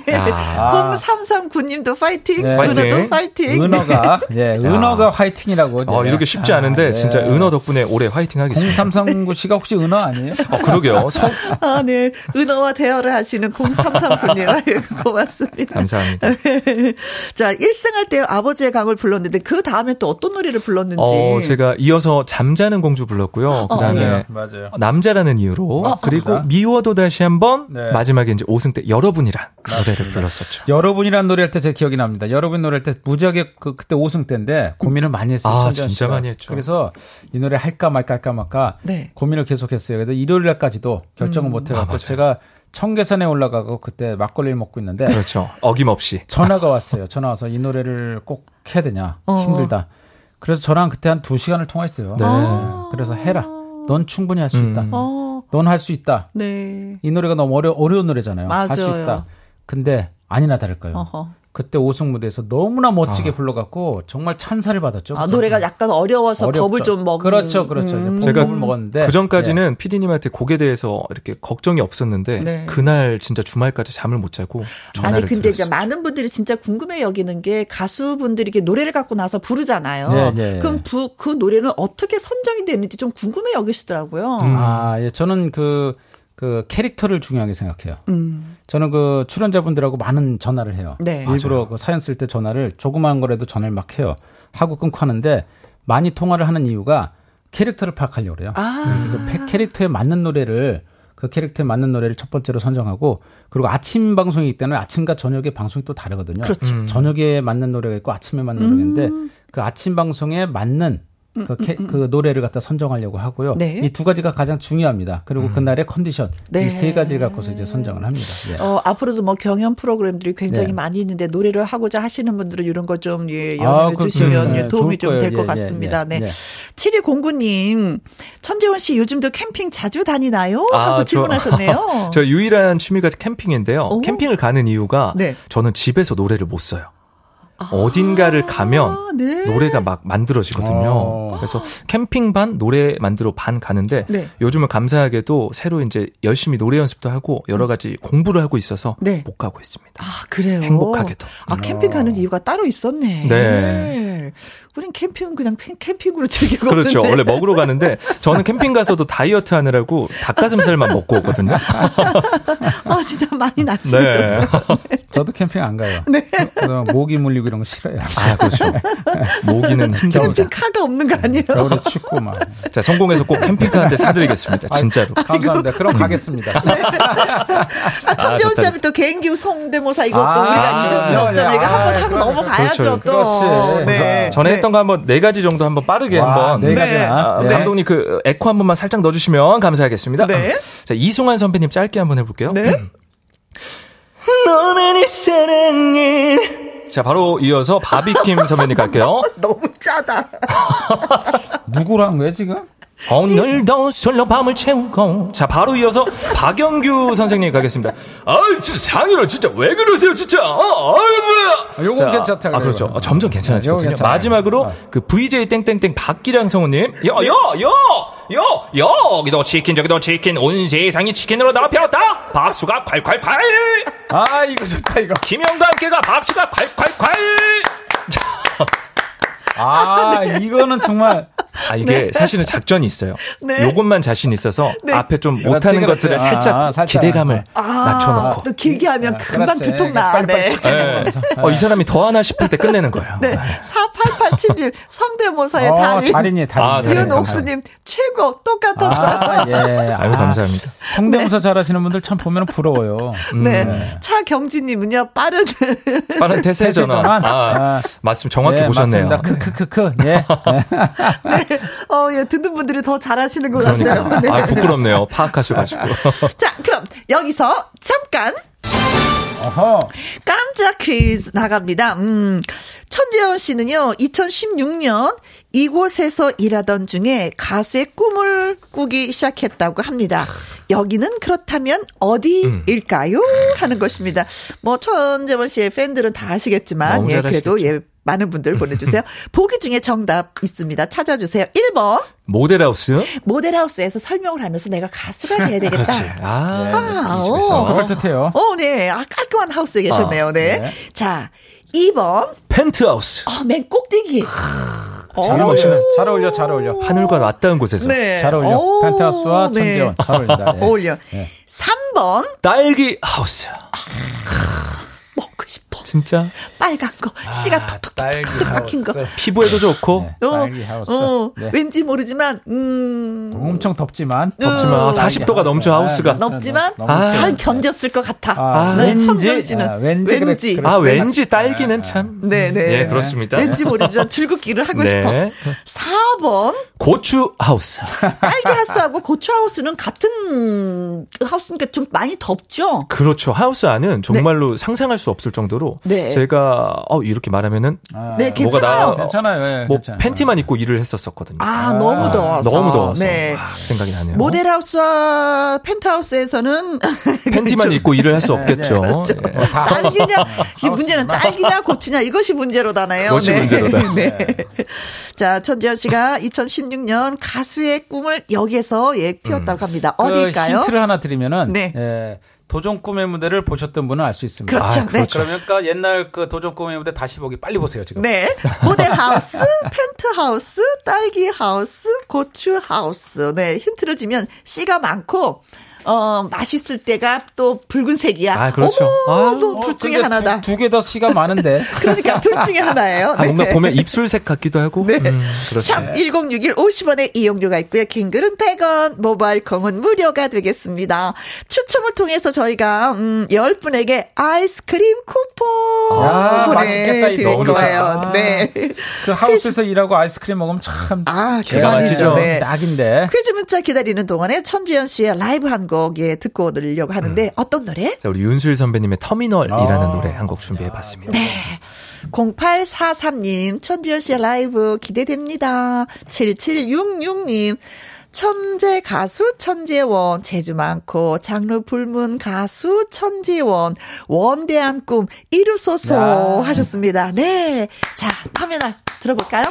네. 아. 0339님도 파이팅. 네. 은어도 파이팅. 은어가, 예, 은어가 화이팅이라고. 어, 이렇게 쉽지 않은데, 아, 네. 진짜 은어 덕분에 올해 화이팅 하겠습니다. 0339 씨가 혹시 은어 아니에요? 어, 그러게요. 성... 아, 네. 은어와 대화를 하시는 0339님. 고맙습니다. 감사합니다. 자, 일생할 때 아버지의 강을 불렀는데, 그 다음에 또 어떤 노래를 불렀는지. 어, 제가 이어서 잠자는 공주 불렀고요. 그 다음에 어, 네. 맞아요. 남자라는 이유로. 어, 그리고 미워도 다시 한번 네. 마지막에 이제 5승 때 여러분이란 노래를 불렀었죠. 여러분이란 노래 할 때 제 기억이 납니다. 여러분 노래 할 때 무지하게 그, 그때 5승 때인데 고민을 많이 했어요. 아, 진짜 씨가. 많이 했죠. 그래서 이 노래 할까 말까 할까 말까 네. 고민을 계속했어요. 그래서 일요일 날까지도 결정을 음. 못 해갖고 아, 제가 청계산에 올라가고 그때 막걸리를 먹고 있는데 그렇죠. 어김없이 전화가 왔어요. 전화 와서 이 노래를 꼭 해야 되냐 어. 힘들다. 그래서 저랑 그때 한두 시간을 통화했어요. 네. 그래서 해라. 넌 충분히 할 수 있다. 음. 어. 넌할 수 있다. 네. 이 노래가 너무 어려, 어려운 노래잖아요. 할 수 있다. 근데 아니나 다를까요. 어허. 그때 오승 무대에서 너무나 멋지게 아. 불러갖고 정말 찬사를 받았죠. 아, 노래가 약간 어려워서 어렵죠. 겁을 좀 먹은. 그렇죠, 그렇죠. 음. 제가 겁을 먹었는데 그 전까지는 네. 피디님한테 곡에 대해서 이렇게 걱정이 없었는데 네. 그날 진짜 주말까지 잠을 못 자고 전화를 아니 근데 이제 많은 분들이 진짜 궁금해 여기는 게 가수분들이 이렇게 노래를 갖고 나서 부르잖아요. 네, 네. 그럼 부, 그 노래는 어떻게 선정이 되는지 좀 궁금해 여기시더라고요. 음. 아, 예, 저는 그 그 캐릭터를 중요하게 생각해요. 음. 저는 그 출연자분들하고 많은 전화를 해요. 네. 일부러 그 사연 쓸 때 전화를 조그마한 거라도 전화를 막 해요. 하고 끊고 하는데 많이 통화를 하는 이유가 캐릭터를 파악하려고 그래요. 아. 그래서 캐릭터에 맞는 노래를 그 캐릭터에 맞는 노래를 첫 번째로 선정하고 그리고 아침 방송이기 때문에 아침과 저녁에 방송이 또 다르거든요. 그렇죠. 음. 저녁에 맞는 노래가 있고 아침에 맞는 음. 노래인데 그 아침 방송에 맞는 음, 그, 캐, 음, 음. 그 노래를 갖다 선정하려고 하고요. 네. 이두 가지가 가장 중요합니다. 그리고 음. 그날의 컨디션 네. 이세 가지를 갖고서 이제 선정을 합니다. 예. 어, 앞으로도 뭐 경연 프로그램들이 굉장히 네. 많이 있는데 노래를 하고자 하시는 분들은 이런 거좀 예, 연락을 아, 그, 주시면 예, 도움이 좀 될것 예, 예, 같습니다. 네. 네. 7209님, 천재원 씨 요즘도 캠핑 자주 다니나요? 아, 하고 아, 질문하셨네요. 저, 저 유일한 취미가 캠핑인데요. 오? 캠핑을 가는 이유가 네. 저는 집에서 노래를 못 써요. 어딘가를 가면 아, 네. 노래가 막 만들어지거든요. 어. 그래서 캠핑 반 노래 만들어 반 가는데 네. 요즘은 감사하게도 새로 이제 열심히 노래 연습도 하고 여러 가지 공부를 하고 있어서 네. 못 가고 있습니다. 아 그래요. 행복하게도. 아 캠핑 가는 이유가 따로 있었네. 네. 우린 캠핑은 그냥 캠핑으로 즐기고 그렇죠. 오는데. 원래 먹으러 가는데 저는 캠핑 가서도 다이어트 하느라고 닭가슴살만 먹고 오거든요. 아 진짜 많이 날씬해졌어요. 네. 저도 캠핑 안 가요. 네. 모기 물리고 이런 거 싫어요. 아 그렇죠. 모기는 힘들다. 캠핑카가 없는 거 아니에요? 겨울에 춥고 막. 자 성공해서 꼭 캠핑카 한 대 사드리겠습니다. 진짜로. 아이고, 감사합니다. 그럼 가겠습니다. 네. 아 천재원 씨 하면 또 개인기 성대모사 이것도 아, 우리가 잊을 수 없잖아요. 이거 한번 하고 넘어가야죠 그렇죠. 또. 그렇지. 네. 전에 네. 했던 거 한번 네 가지 정도 한번 빠르게 와, 한번. 네 가지나. 아, 네. 감독님 그 에코 한 번만 살짝 넣어주시면 감사하겠습니다. 네. 자 이승환 선배님 짧게 한번 해볼게요. 네. 너만이 사랑해. 자, 바로 이어서 바비킴 선배님 갈게요. 너무 짜다. 누구랑 왜 지금? 오늘도 솔로 밤을 채우고. 자, 바로 이어서 박영규 선생님 가겠습니다. 아유, 진짜 장인어 진짜 왜 그러세요, 진짜. 아, 아유, 뭐야. 아, 요건 괜찮다. 아, 그렇죠. 아, 점점 괜찮아지거든요. 마지막으로 아. 그 VJ 땡땡땡 박기량 성우님. 야, 야, 야, 야, 여기도 치킨, 저기도 치킨, 온 세상이 치킨으로 덮였다. 박수가 콸콸콸. 아, 이거 좋다, 이거. 김영과 함께가 박수가 콸콸콸. 아, 네. 이거는 정말. 아, 이게 네. 사실은 작전이 있어요. 네. 요것만 자신 있어서 네. 앞에 좀 못하는 것들을 살짝, 아, 살짝, 기대감을 아, 낮춰놓고. 또 길게 하면 금방 두통 나. 네. 네. 어, 이 사람이 더 하나 싶을 때 끝내는 거예요. 네. 4887님, 성대모사의 어, 달인. 달인이, 달인. 아, 윤옥수님, 최고, 똑같았어요. 아, 예. 아유, 감사합니다. 성대모사 잘하시는 분들 참 보면 부러워요. 음. 네. 차경진님은요, 빠른. 빠른 태세 전환. 아, 아, 말씀 정확히 보셨네요. 맞습니다. 크크크크. 예. 네. 어, 예, 듣는 분들이 더 잘하시는 것 그러니까. 같아요. 네. 아, 부끄럽네요. 파악하셔가지고. 자, 그럼 여기서 잠깐. 어허. 깜짝 퀴즈 나갑니다. 음, 천재원 씨는요, 2016년 이곳에서 일하던 중에 가수의 꿈을 꾸기 시작했다고 합니다. 여기는 그렇다면 어디일까요? 음. 하는 것입니다. 뭐 천재원 씨의 팬들은 다 아시겠지만 예 그래도 예 많은 분들 보내주세요. 보기 중에 정답 있습니다. 찾아주세요. 1번. 모델하우스? 모델하우스에서 설명을 하면서 내가 가수가 돼야 되겠다. 그렇지. 아, 네, 아 오. 그럴 듯해요. 어, 네. 아, 깔끔한 하우스에 계셨네요. 아, 네. 네. 자, 2번. 펜트하우스. 어, 맨 꼭대기. 잘 어울려. 잘 어울려. 잘 어울려. 하늘과 맞닿은 곳에서. 네. 잘 어울려. 오, 펜트하우스와 네. 천재원. 잘 어울린다. 네. 어울려. 네. 3번. 딸기 하우스. 아, 먹고 싶 어. 진짜? 빨간 거. 아, 씨가 톡톡톡 박힌 거. 피부에도 좋고. 네, 어, 딸기 하우스. 어, 네. 왠지 모르지만, 음. 엄청 덥지만. 어, 덥지만. 어, 40도가 넘죠, 하우스가. 넘지만, 아, 잘 견뎠을 것 같아. 아, 네, 왠지. 씨는. 아, 왠지. 왠지. 그래, 아, 왠지 딸기는 참. 네네. 네. 예, 그렇습니다. 왠지 모르지만 출국기를 하고 네. 싶어. 4번. 고추 하우스. 딸기 하우스하고 고추 하우스는 같은 하우스니까 좀 많이 덥죠? 그렇죠. 하우스 안은 정말로 네. 상상할 수 없을 정도로. 네. 제가, 어, 이렇게 말하면은. 아, 네, 괜찮아요. 괜찮아요. 네, 뭐 괜찮아요. 팬티만 입고 일을 했었었거든요. 아, 아 너무 더워서. 너무 더워서. 네. 아, 생각이 나네요. 모델하우스와 펜트하우스에서는. 팬티만 입고 일을 할 수 없겠죠. 그렇죠. 네. 딸기냐, 이 문제는 딸기냐 고추냐 이것이 문제로다네요. 그것이 네. 문제로다. 네. 자, 천지현 씨가 2016년 가수의 꿈을 여기에서 예, 피웠다고 음. 합니다. 그 어딜까요? 힌트를 하나 드리면은. 네. 예, 도전 꿈의 무대를 보셨던 분은 알 수 있습니다. 그렇죠. 아, 그렇죠. 네. 그러니까 옛날 그 도전 꿈의 무대 다시 보기 빨리 보세요, 지금. 네. 모델 하우스, 펜트 하우스, 딸기 하우스, 고추 하우스. 네. 힌트를 주면 씨가 많고 어, 맛있을 때가 또 붉은색이야. 아, 그렇죠. 어머, 아, 둘 중에 어, 하나다. 두개더 씨가 많은데. 그러니까 둘 중에 하나예요. 아, 뭔가 보면 입술색 같기도 하고. 네. 음, 샵 1061 50원의 이용료가 있고요. 긴 글은 100원, 모바일 콩은 무료가 되겠습니다. 추첨을 통해서 저희가 음, 10분에게 아이스크림 쿠폰 아, 맛있겠다 이거 거예요. 아, 네. 그 하우스에서 일하고 아이스크림 먹으면 참 아, 기가 네. 딱인데. 퀴즈 문자 기다리는 동안에 천주현 씨의 라이브 한곡 에 듣고 오려고 하는데 음. 어떤 노래? 자, 우리 윤수일 선배님의 터미널이라는 아. 노래 한 곡 준비해 봤습니다. 네. 0843님, 천지열 씨의 라이브 기대됩니다. 7766님, 천재 가수 천재원, 재주 많고 장르 불문 가수 천재원, 원대한 꿈 이루소서 야. 하셨습니다. 네. 자, 터미널 들어볼까요?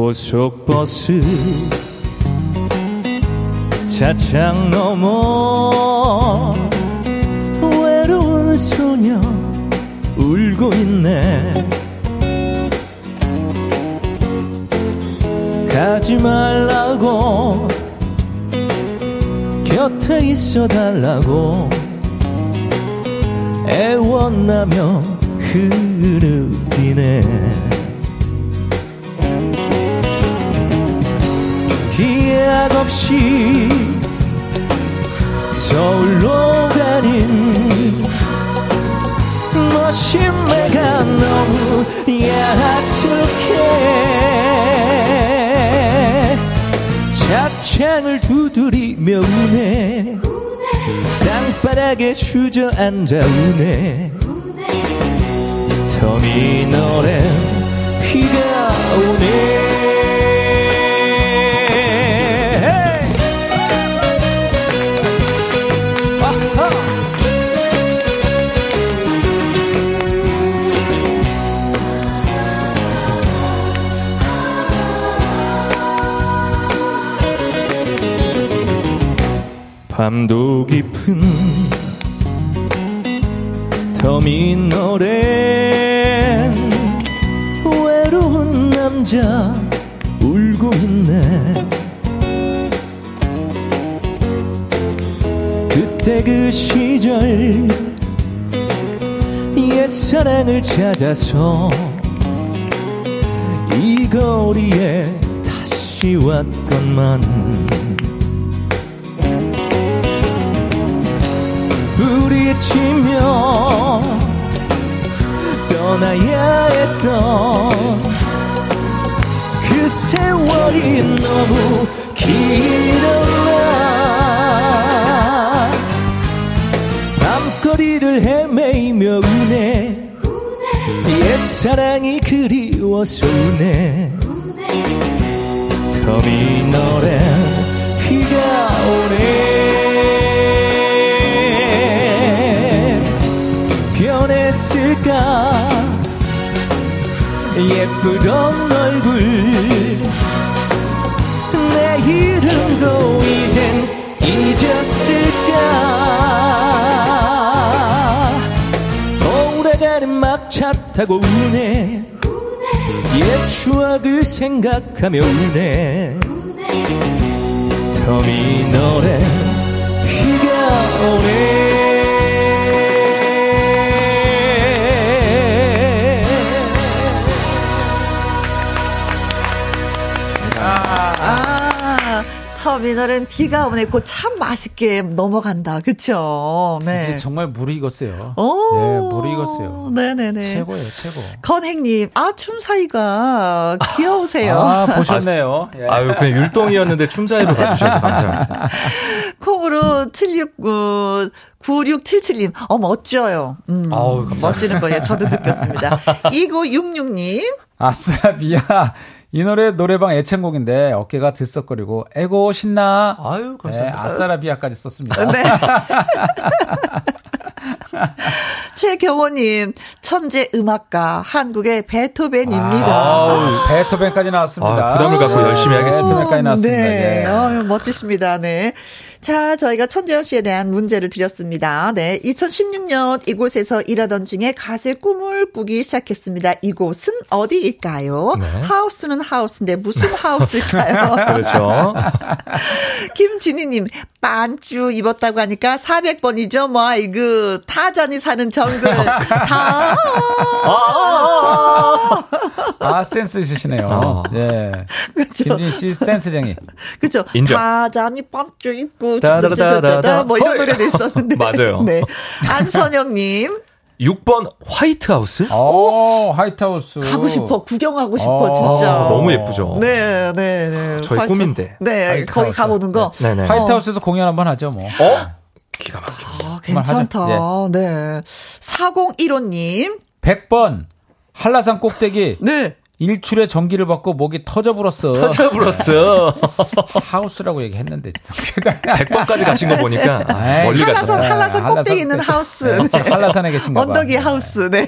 고속버스 차창 너머 외로운 소녀 울고 있네. 가지 말라고 곁에 있어 달라고 애원하며 흐르기네 기약 없이 서울로 가는 너심매가 너무 야속해. 차창을 두드리며 우네. 땅바닥에 주저앉아 우네. 터미널에 비가 오네 밤도 깊은 터미널엔 외로운 남자 울고 있네. 그때 그 시절 옛사랑을 찾아서 이 거리에 다시 왔건만 부딪히며 떠나야 했던 그 세월이 너무 길었나. 밤거리를 헤매이며 우네. 옛사랑이 그리워서 우네. 터미널에 비가 오네 예쁘던 얼굴. 내 이름도 이젠 잊었을까? 오래가는 막차 타고 우네. 옛 추억을 생각하며 우네. 터미널에 비가 오네 터미널엔 비가 오네. 그참 맛있게 넘어간다. 그쵸? 네. 이제 정말 물이 익었어요. 오. 네, 물이 익었어요. 네네네. 최고예요, 최고. 건행님, 아, 춤사위가 귀여우세요. 아, 보셨네요. 예. 아유, 그냥 율동이었는데 춤사위로 가주셔서 감사합니다. 콩으로 769, 9677님, 어, 멋져요. 음, 아우, 감사합니다. 멋지는 거예요. 저도 느꼈습니다. 2966님, 아싸비야. 이 노래 노래방 애창곡인데 어깨가 들썩거리고 에고 신나. 아유, 네, 감사합니다. 아싸라비아까지 썼습니다. 네. 최경호님, 천재 음악가, 한국의 베토벤입니다. 아우, 베토벤까지 나왔습니다. 아, 부담을 갖고 열심히 하겠습니다. 베토벤까지 나왔습니다. 네. 예. 아유, 멋지십니다. 네. 자, 저희가 천재현 씨에 대한 문제를 드렸습니다. 네. 2016년 이곳에서 일하던 중에 가수의 꿈을 꾸기 시작했습니다. 이곳은 어디일까요? 네. 하우스는 하우스인데 무슨 하우스일까요? 그렇죠. 김진희님, 반주 입었다고 하니까 400번이죠. 뭐, 이거, 타잔이 사는 정글. 다. 아, 센스 있으시네요. 어. 예. 그렇죠. 김진 씨 센스쟁이. 그죠. 인정. 타잔이 반주 입고, 따다다다다다. 뭐 이런 헐. 노래도 있었는데. 맞아요. 네. 안선영님, 6번 화이트하우스? 오, 화이트하우스. 가고 싶어. 구경하고 싶어, 어. 진짜. 아, 너무 예쁘죠. 네, 네, 네. 저희 화이트- 꿈인데. 네, 화이트 거기 하우스. 가보는 거. 네 네. 화이트하우스에서 공연 한번 하죠, 뭐. 어? 기가 막혀. 아, 괜찮다. 하죠. 네. 4015님. 100번 한라산 꼭대기 네. 일출에 전기를 받고 목이 터져 불었어. 터져 불었어. 하우스라고 얘기했는데. 100번까지 가신 거 보니까 아, 에이, 멀리 한라산, 가셨네. 한라산 한라산 꼭대기 있는. 하우스. 네, 한라산에 계신가 봐. 언덕이 하우스, 네.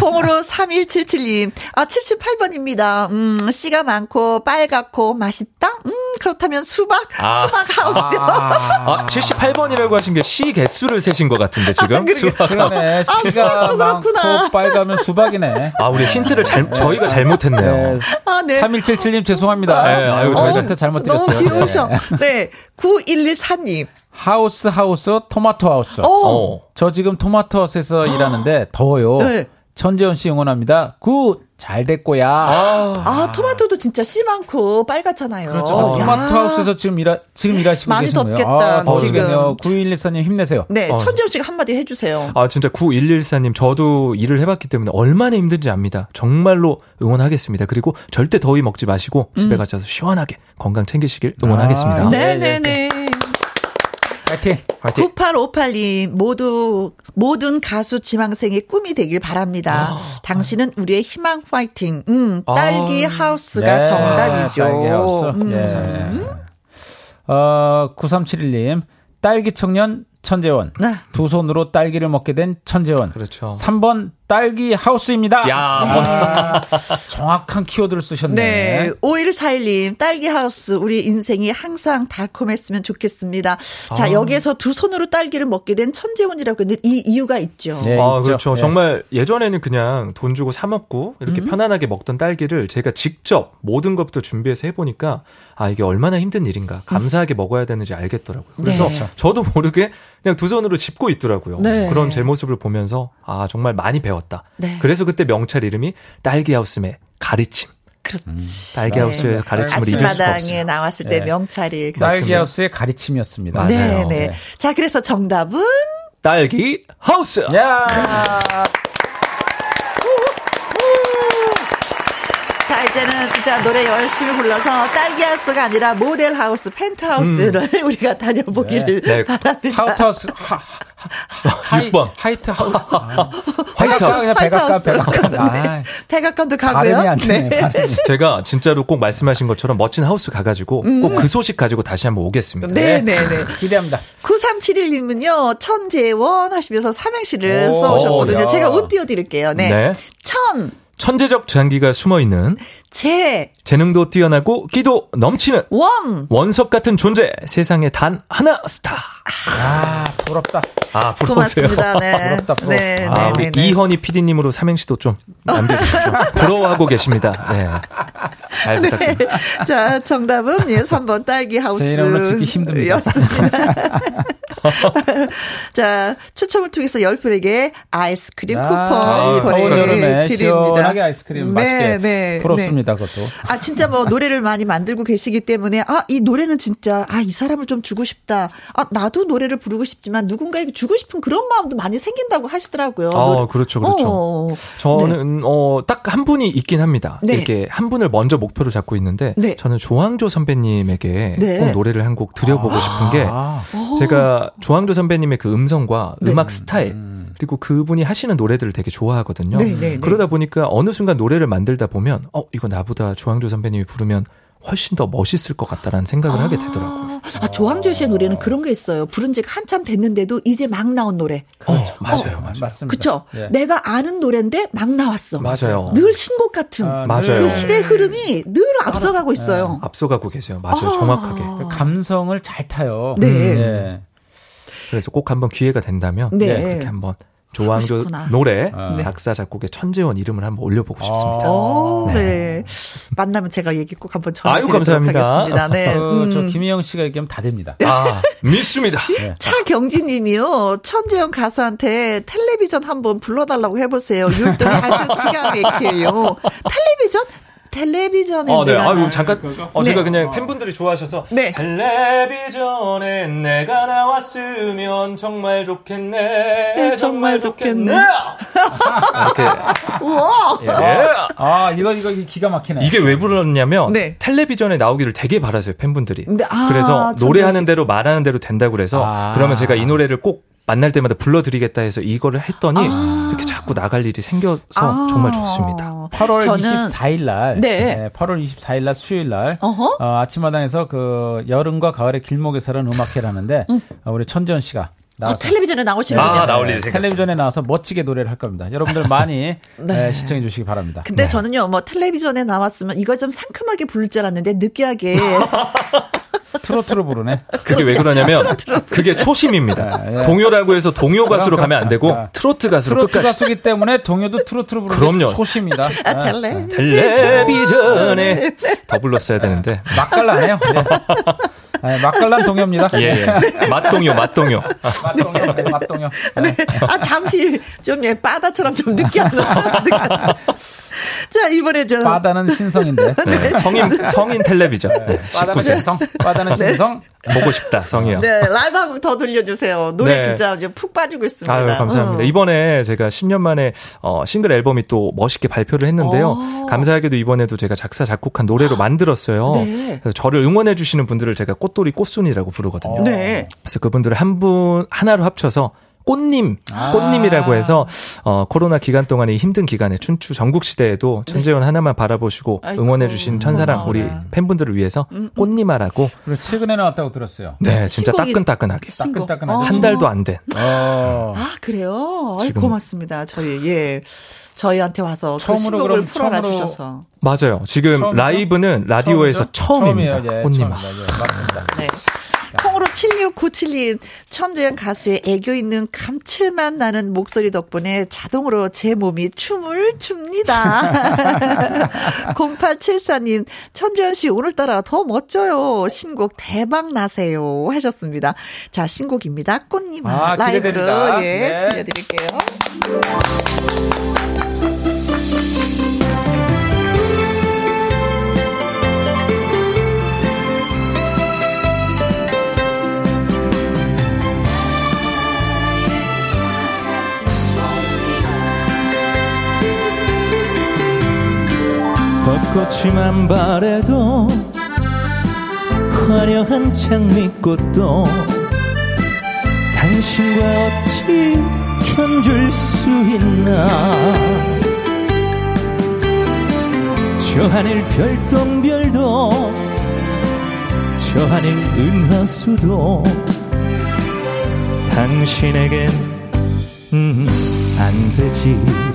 콩으로 3177님. 아, 78번입니다. 음, 씨가 많고, 빨갛고, 맛있다? 음, 그렇다면 수박? 아. 수박 하우스요. 아, 78번이라고 하신 게시 개수를 세신 것 같은데 지금? 그러게. 수학. 그러네. 씨가 수박도 그렇구나. 많고 빨가면 수박이네. 아, 우리 힌트를 잘, 저희가 잘못했네요. 네. 아, 네. 3177님 죄송합니다. 네, 아유, 저희가 저희가 또 잘못 너무 드렸어요. 귀여우셔. 네. 네. 9114님. 하우스 하우스 토마토 하우스. 어. 어. 저 지금 토마토 하우스에서 일하는데 더워요. 네. 천재원 씨 응원합니다. Good! 잘 됐고야. 아, 토마토도 진짜 씨 많고, 빨갛잖아요. 그렇죠. 야. 토마토 하우스에서 지금 일하, 지금 일하시고 많이 계신 거예요. 덥겠다, 아, 더우시겠네요. 9114님 힘내세요. 네, 어. 천지영 씨가 한마디 해주세요. 아, 진짜 9114님, 저도 일을 해봤기 때문에 얼마나 힘든지 압니다. 정말로 응원하겠습니다. 그리고 절대 더위 먹지 마시고 집에 가셔서 시원하게 건강 챙기시길 응원하겠습니다. 아, 네. 네네 네. 파이팅! 화이팅! 9858님, 모두, 모든 가수 지망생의 꿈이 되길 바랍니다. 당신은 우리의 희망 파이팅. 음, 딸기 아. 하우스가 네, 정답이죠. 딸기 하우스. 음. 예. 어, 9371님. 딸기 청년 천재원. 네. 두 손으로 딸기를 먹게 된 천재원. 그렇죠. 3번 딸기 하우스입니다. 야, 아, 정확한 키워드를 쓰셨네. 네. 5141님, 딸기 하우스, 우리 인생이 항상 달콤했으면 좋겠습니다. 자, 아. 여기에서 두 손으로 딸기를 먹게 된 천재원이라고 했는데 이 이유가 있죠. 네, 아, 있죠. 그렇죠. 네. 정말 예전에는 그냥 돈 주고 사 먹고 이렇게 편안하게 먹던 딸기를 제가 직접 모든 것부터 준비해서 해 보니까 아, 이게 얼마나 힘든 일인가. 감사하게 먹어야 되는지 알겠더라고요. 그래서 네. 저도 모르게 그냥 두 손으로 짚고 있더라고요. 네. 그런 제 모습을 보면서 아, 정말 많이 배웠다. 네. 그래서 그때 명찰 이름이 딸기하우스의 가르침. 그렇지. 딸기하우스의 네. 가르침을 잊을 수가 아침마당에 없어요. 나왔을 때 네. 명찰이. 딸기 하우스의 가르침이었습니다. 맞아요. 네, 네. 네. 자, 그래서 정답은 딸기 하우스. 야! 자, 이제는 진짜 노래 열심히 불러서 딸기하우스가 아니라 모델하우스, 펜트하우스를 음. 우리가 다녀보기를 네. 바랍니다. 하우스하우스, 하, 하이, 6번. 화이트 하우스. 아. 화이트하우스. 백악관, 백악관. 네. 백악관도 가고요. 네. 제가 진짜로 꼭 말씀하신 것처럼 멋진 하우스 가가지고 음. 꼭그 소식 가지고 다시 한번 오겠습니다. 네네네. 네, 네. 기대합니다. 9371님은요, 천재원 하시면서 삼행시를 써오셨거든요. 제가 옷 띄워드릴게요. 네. 네. 천. 천재적 장기가 숨어 있는 재 재능도 뛰어나고 끼도 넘치는 원 원석 같은 존재 세상에 단 하나 스타. 아 부럽다. 아 부러우세요. 고맙습니다. 네. 부럽다. 부러워. 네, 아, 네, 네, 네. 이현희 PD님으로 삼행시도 좀 남겨주십시오. 부러워하고 계십니다. 네. 잘 네. 부탁드립니다. 네. 자 정답은 예 3번 딸기 하우스. 제 이름으로 찍기 힘듭니다. 였습니다. 자 추첨을 통해서 10분에게 아이스크림 아, 쿠폰 보내드립니다. 시원하게 아이스크림 맛있게 네, 부럽습니다. 그것도. 아, 진짜 뭐 노래를 많이 만들고 계시기 때문에, 아, 이 노래는 진짜, 아, 이 사람을 좀 주고 싶다. 아, 나도 노래를 부르고 싶지만 누군가에게 주고 싶은 그런 마음도 많이 생긴다고 하시더라고요. 아, 그렇죠, 그렇죠. 어, 저는, 네. 어, 딱 한 분이 있긴 합니다. 네. 이렇게 한 분을 먼저 목표로 잡고 있는데, 네. 저는 조항조 선배님에게 네. 꼭 노래를 한 곡 드려보고 아. 싶은 게, 제가 조항조 선배님의 그 음성과 네. 음악 스타일, 음. 그리고 그분이 하시는 노래들을 되게 좋아하거든요. 네, 네, 네. 그러다 보니까 어느 순간 노래를 만들다 보면 어 이거 나보다 조항조 선배님이 부르면 훨씬 더 멋있을 것 같다라는 생각을 아, 하게 되더라고요. 아, 조항조 씨의 노래는 그런 게 있어요. 부른 지가 한참 됐는데도 이제 막 나온 노래. 어, 맞아요, 어, 맞아요. 맞습니다. 그쵸? 예. 내가 아는 노래인데 막 나왔어. 맞아요. 늘 신곡 같은. 아, 맞아요. 그 시대 흐름이 늘 앞서가고 있어요. 네. 앞서가고 계세요. 맞아요. 아. 정확하게. 그 감성을 잘 타요. 네. 네. 그래서 꼭 한번 기회가 된다면 네. 그렇게 한번 조항조 노래 어. 작사 작곡의 천재원 이름을 한번 올려보고 싶습니다. 오, 네. 네. 만나면 제가 얘기 꼭 한번 전해드리도록 하겠습니다. 네. 어, 음. 저 김희영 씨가 얘기하면 다 됩니다. 아 믿습니다. 네. 차경진님이요 천재원 가수한테 텔레비전 한번 불러달라고 해보세요. 율동이 아주 기가 막혀요. 텔레비전 텔레비전에 어, 네. 아유 잠깐 어, 네. 제가 그냥 팬분들이 좋아하셔서 네. 텔레비전에 내가 나왔으면 정말 좋겠네. 네, 정말 좋겠네. 이렇게 우와. 예. 아, 이거 이거 기가 막히네. 이게 왜 불렀냐면 네. 텔레비전에 나오기를 되게 바라세요, 팬분들이. 네, 아, 그래서 노래하는 대로 말하는 대로 된다고 그래서 아. 그러면 제가 이 노래를 꼭 만날 때마다 불러드리겠다 해서 이거를 했더니 아. 이렇게 자꾸 나갈 일이 생겨서 아. 정말 좋습니다. 8월 저는 24일 날, 네. 네 8월 24일 날 수요일 날 어, 아침마당에서 그 여름과 가을의 길목에서라는 음악회를 하는데 음. 어, 우리 천지현 씨가 아, 텔레비전에 나오시는군요. 아, 나올 일이 네, 텔레비전에 나와서 멋지게 노래를 할 겁니다. 여러분들 많이 네. 네, 시청해 주시기 바랍니다. 근데 네. 저는요, 뭐 텔레비전에 나왔으면 이걸 좀 상큼하게 부를 줄 알았는데 느끼하게 트로트로 부르네. 그게 왜 그러냐면 그게 초심입니다. 네, 네. 동요라고 해서 동요 가수로 가면 안 되고 네. 트로트 가수로 트로트 끝까지. 가수기 때문에 동요도 트로트로 부르는 그럼요. 초심이다. 아, 텔레. 텔레비전에 더 불렀어야 되는데 막 갈라네요. 네. 네, 맛깔난 동요입니다. 예, 예. 맛동요, 맛동요. 맛동요, 네, 맛동요. 네. 아, 잠시 좀, 예, 바다처럼 좀 느끼하다. 자, 이번에 저. 바다는 신성인데. 네, 성인, 성인 텔레비전. 네, 바다는 신성. 바다는 네. 신성. 보고 싶다, 성이요. 네, 라이브 한 곡 더 들려주세요. 노래 네. 진짜 푹 빠지고 있습니다. 아유, 감사합니다. 어. 이번에 제가 10년 만에 어, 싱글 앨범이 또 멋있게 발표를 했는데요. 오. 어. 감사하게도 이번에도 제가 작사, 작곡한 노래로 만들었어요. 네. 그래서 저를 응원해주시는 분들을 제가 꽃돌이 꽃순이라고 부르거든요. 네. 그래서 그분들을 한 분, 하나로 합쳐서 꽃님, 아. 꽃님이라고 해서 어 코로나 기간 동안의 힘든 기간에 춘추 전국 시대에도 네. 천재원 네. 하나만 바라보시고 응원해 주신 천사랑 우리 팬분들을 위해서 음, 음. 꽃님아라고 그리고 최근에 나왔다고 들었어요. 네, 진짜 따끈따끈하게. 따끈따끈하게. 한 달도 안 된. 어. 아, 그래요? 아이, 고맙습니다. 저희 예. 저희한테 와서 그 처음으로 그 풀어놔 주셔서. 맞아요. 지금 처음이죠? 라이브는 라디오에서 처음이죠? 처음입니다. 예, 꽃님아. 예, 맞습니다. 네. 콩으로 7697님, 천재현 가수의 애교 있는 감칠맛 나는 목소리 덕분에 자동으로 제 몸이 춤을 춥니다. 0874님, 천재현 씨 오늘따라 더 멋져요. 신곡 대박 나세요. 하셨습니다. 자, 신곡입니다. 꽃님아. 아, 라이브로, 예, 네. 들려드릴게요. 벚꽃이만 바래도 화려한 장미꽃도 당신과 어찌 견줄 수 있나? 저 하늘 별똥별도 저 하늘 은하수도 당신에겐 음, 안 되지.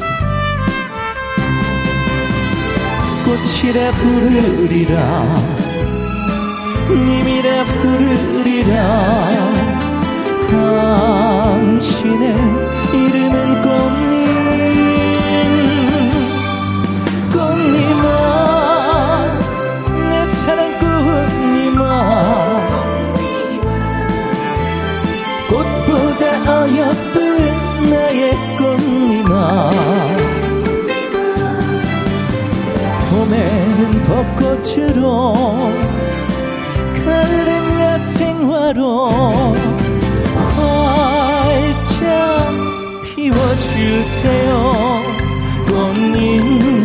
꽃이라 부르리라. 님이라 부르리라. 당신의 이름은 꽃 벚꽃으로 가을엔 야생화로 활짝 피워주세요. 꽃님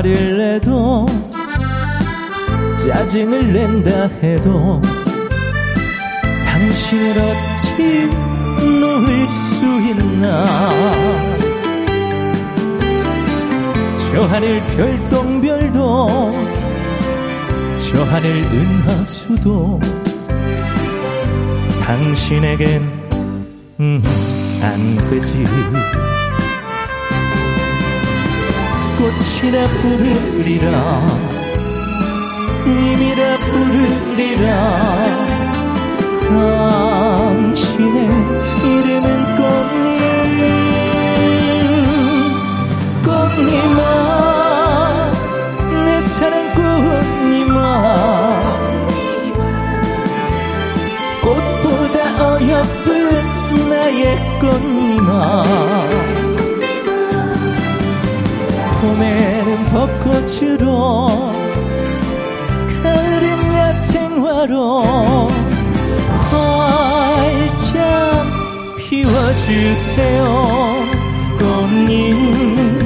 화를 내도 짜증을 낸다 해도 당신을 어찌 놓을 수 있나? 저 하늘 별똥별도 저 하늘 은하수도 당신에겐 음, 안 되지 꽃이라 부르리라. 님이라 부르리라. 당신의 이름은 꽃님 꽃님아. 내 사랑 꽃님아. 꽃보다 어여쁜 나의 꽃님아 벚꽃으로 가을엔 야생화로 활짝 피워주세요. 꽃님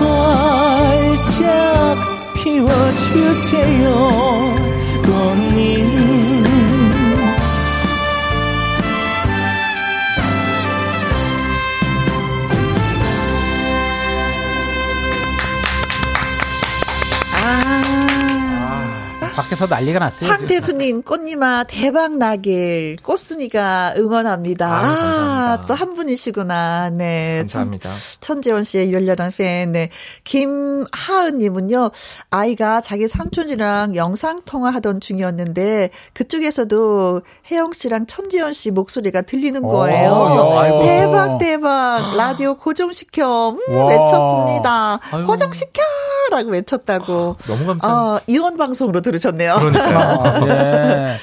활짝 피워주세요. 꽃님 밖에서 난리가 났어요. 황태수님, 꽃님아, 대박 나길, 꽃순이가 응원합니다. 아, 또 한 분이시구나. 네. 감사합니다. 천, 재원 씨의 열렬한 팬. 네. 김하은님은요, 아이가 자기 삼촌이랑 영상 통화하던 중이었는데, 그쪽에서도 혜영 씨랑 천지연 씨 목소리가 들리는 거예요. 오, 야, 대박, 대박. 라디오 고정시켜. 음, 와. 외쳤습니다. 아이고. 고정시켜! 라고 외쳤다고. 너무 감사합니다. 어, 이원 방송으로 들으셨네 요. 그러니까요. 아, 예.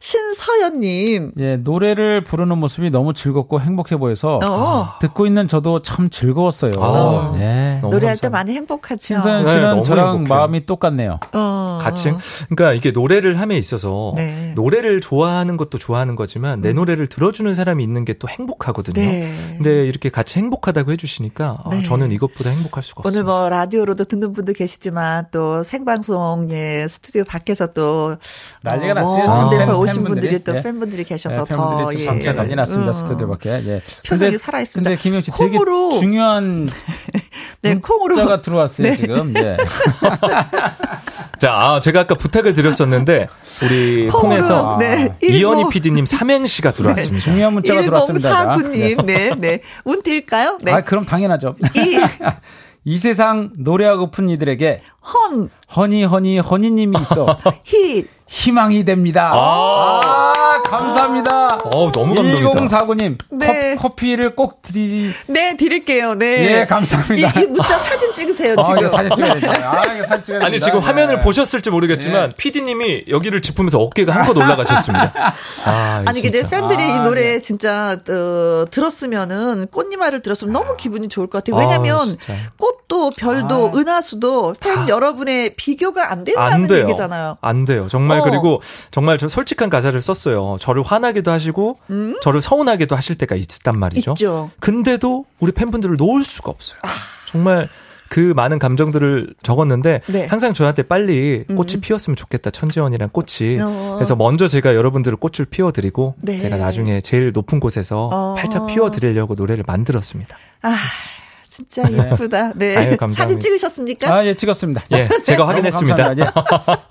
신서연님. 예, 노래를 부르는 모습이 너무 즐겁고 행복해 보여서 어. 듣고 있는 저도 참 즐거웠어요. 아, 예. 너무 노래할 때 감사합니다. 많이 행복하죠. 신서연 네, 씨는 너무 저랑 행복해요. 마음이 똑같네요. 어. 같이 그러니까 이게 노래를 함에 있어서 네. 노래를 좋아하는 것도 좋아하는 거지만 내 음. 노래를 들어주는 사람이 있는 게 또 행복하거든요. 네. 근데 이렇게 같이 행복하다고 해주시니까 아, 네. 저는 이것보다 행복할 수가 오늘 없습니다. 뭐 라디오로도 듣는 분도 계시지만 또 생방송 예 스튜디오 밖에서 또 난리가 어, 났어요. 데서 오신 팬분들이. 분들이 또 예. 팬분들이 계셔서 예, 더 팬분들이 예. 좀 진짜 난리 났습니다. 음. 스튜디오 밖에. 예. 표정이 살아 있습니다. 근데 김영 씨 되게 콩으로. 중요한 네 콩으로 문자가 들어왔어요 네. 지금. 예. 자, 아, 제가 아까 부탁을 드렸었는데 우리 콩에서 네, 이현희 PD님 삼행시가 들어왔습니다. 중요한 문자가 들어왔습니다. 1049님 네 네. 운 뛸까요? 네. 아 그럼 당연하죠. 이 이 세상 노래하고픈 이들에게 헌, 허니 허니 허니님이 있어 히, 희망이 됩니다. 아. 아, 감사합니다. 어, 너무 감동이다. 2049님, 네. 커 피를 꼭 드리. 네, 드릴게요. 네. 예, 감사합니다. 이, 이 문자 사진 찍으세요, 아, 지금. 아, 사진 찍어야 돼. 아, 이거 사진 찍어야 아니, 지금 네. 화면을 보셨을지 모르겠지만, 네. PD님이 여기를 짚으면서 어깨가 한껏 올라가셨습니다. 아, 아니, 근데 팬들이 아, 이 노래 네. 진짜, 어, 들었으면은, 꽃님말을 들었으면 너무 기분이 좋을 것 같아요. 왜냐면, 아, 꽃도, 별도, 아. 은하수도 팬 여러분의 비교가 안 된다는 안 얘기잖아요. 안 돼요. 정말, 어. 그리고, 정말 저 솔직한 가사를 썼어요. 저를 화나기도 하시고, 음? 저를 서운하게도 하실 때가 있단 말이죠. 있죠. 근데도 우리 팬분들을 놓을 수가 없어요. 아. 정말 그 많은 감정들을 적었는데 네. 항상 저한테 빨리 꽃이 음. 피었으면 좋겠다 천지원이란 꽃이 어. 그래서 먼저 제가 여러분들을 꽃을 피워드리고 네. 제가 나중에 제일 높은 곳에서 어. 활짝 피워드리려고 노래를 만들었습니다. 아. 진짜 네. 예쁘다. 네. 아유, 사진 찍으셨습니까? 아, 예, 찍었습니다. 예, 제가 확인했습니다. 예.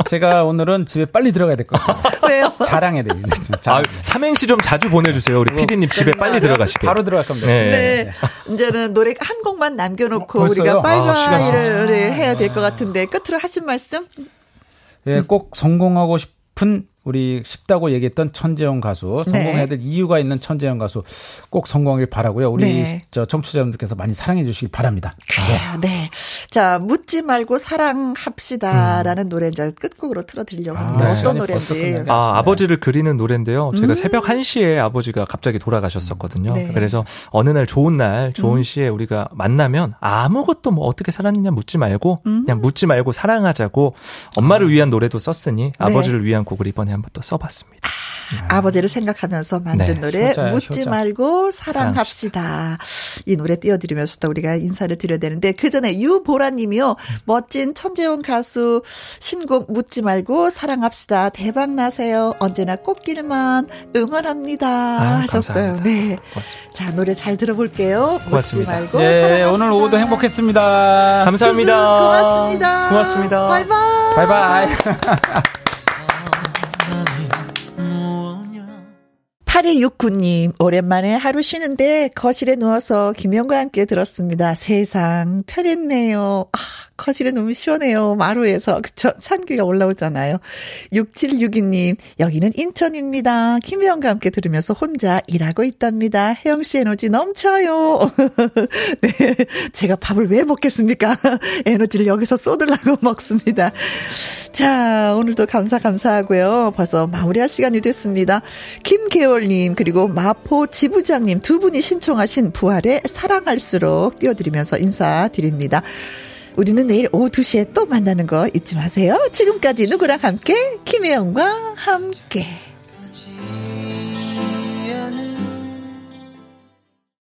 제가 오늘은 집에 빨리 들어가야 될 것 같아요. 왜요? 자랑해야 됩니다. 아, 삼행시 좀 자주 보내주세요. 우리 PD님 집에 빨리 들어가시게. 바로 들어갈 겁니다. 네. 네. 이제는 노래 한 곡만 남겨놓고 어, 우리가 빨리빨리를 아, 해야 될 것 같은데 끝으로 하신 말씀? 예, 꼭 성공하고 싶은 우리 쉽다고 얘기했던 천재영 가수 성공해야 네. 될 네. 이유가 있는 천재영 가수 꼭 성공하길 바라고요. 우리 네. 저 청취자분들께서 많이 사랑해 주시길 바랍니다. 네. 네. 자 묻지 말고 사랑합시다라는 음. 노래 이제 끝곡으로 틀어 드리려고 하는데 아, 어떤 노래인지. 아 아버지를 그리는 노래인데요. 제가 음. 새벽 1시에 아버지가 갑자기 돌아가셨었거든요. 네. 그래서 어느 날 좋은 날 좋은 음. 시에 우리가 만나면 아무것도 뭐 어떻게 살았느냐 묻지 말고 음. 그냥 묻지 말고 사랑하자고 엄마를 아. 위한 노래도 썼으니 네. 아버지를 위한 곡을 이번에 한번 또 써봤습니다. 아, 버지를 생각하면서 만든 네. 노래 효자야, 묻지 효자. 말고 사랑합시다. 이 노래 띄워드리면서 또 우리가 인사를 드려야 되는데 그 전에 유보라님이요 멋진 천재원 가수 신곡 묻지 말고 사랑합시다 대박 나세요 언제나 꽃길만 응원합니다 아유, 하셨어요. 감사합니다. 네, 고맙습니다. 자 노래 잘 들어볼게요. 고맙습니다. 묻지 말고 네, 사랑합시다. 오늘 오후도 행복했습니다. 감사합니다. 고맙습니다. 고맙습니다. 바이바이. 바이바이. 8269님, 오랜만에 하루 쉬는데 거실에 누워서 김영과 함께 들었습니다. 세상 편했네요. 아, 거실에 너무 시원해요. 마루에서. 그쵸? 찬기가 올라오잖아요. 6762님, 여기는 인천입니다. 김혜영과 함께 들으면서 혼자 일하고 있답니다. 혜영 씨 에너지 넘쳐요. 네. 제가 밥을 왜 먹겠습니까? 에너지를 여기서 쏟으려고 먹습니다. 자, 오늘도 감사, 감사하고요. 벌써 마무리할 시간이 됐습니다. 김계월님, 그리고 마포 지부장님 두 분이 신청하신 부활의 사랑할수록 띄워드리면서 인사드립니다. 우리는 내일 오후 2시에 또 만나는 거 잊지 마세요. 지금까지 누구랑 함께? 김혜영과 함께.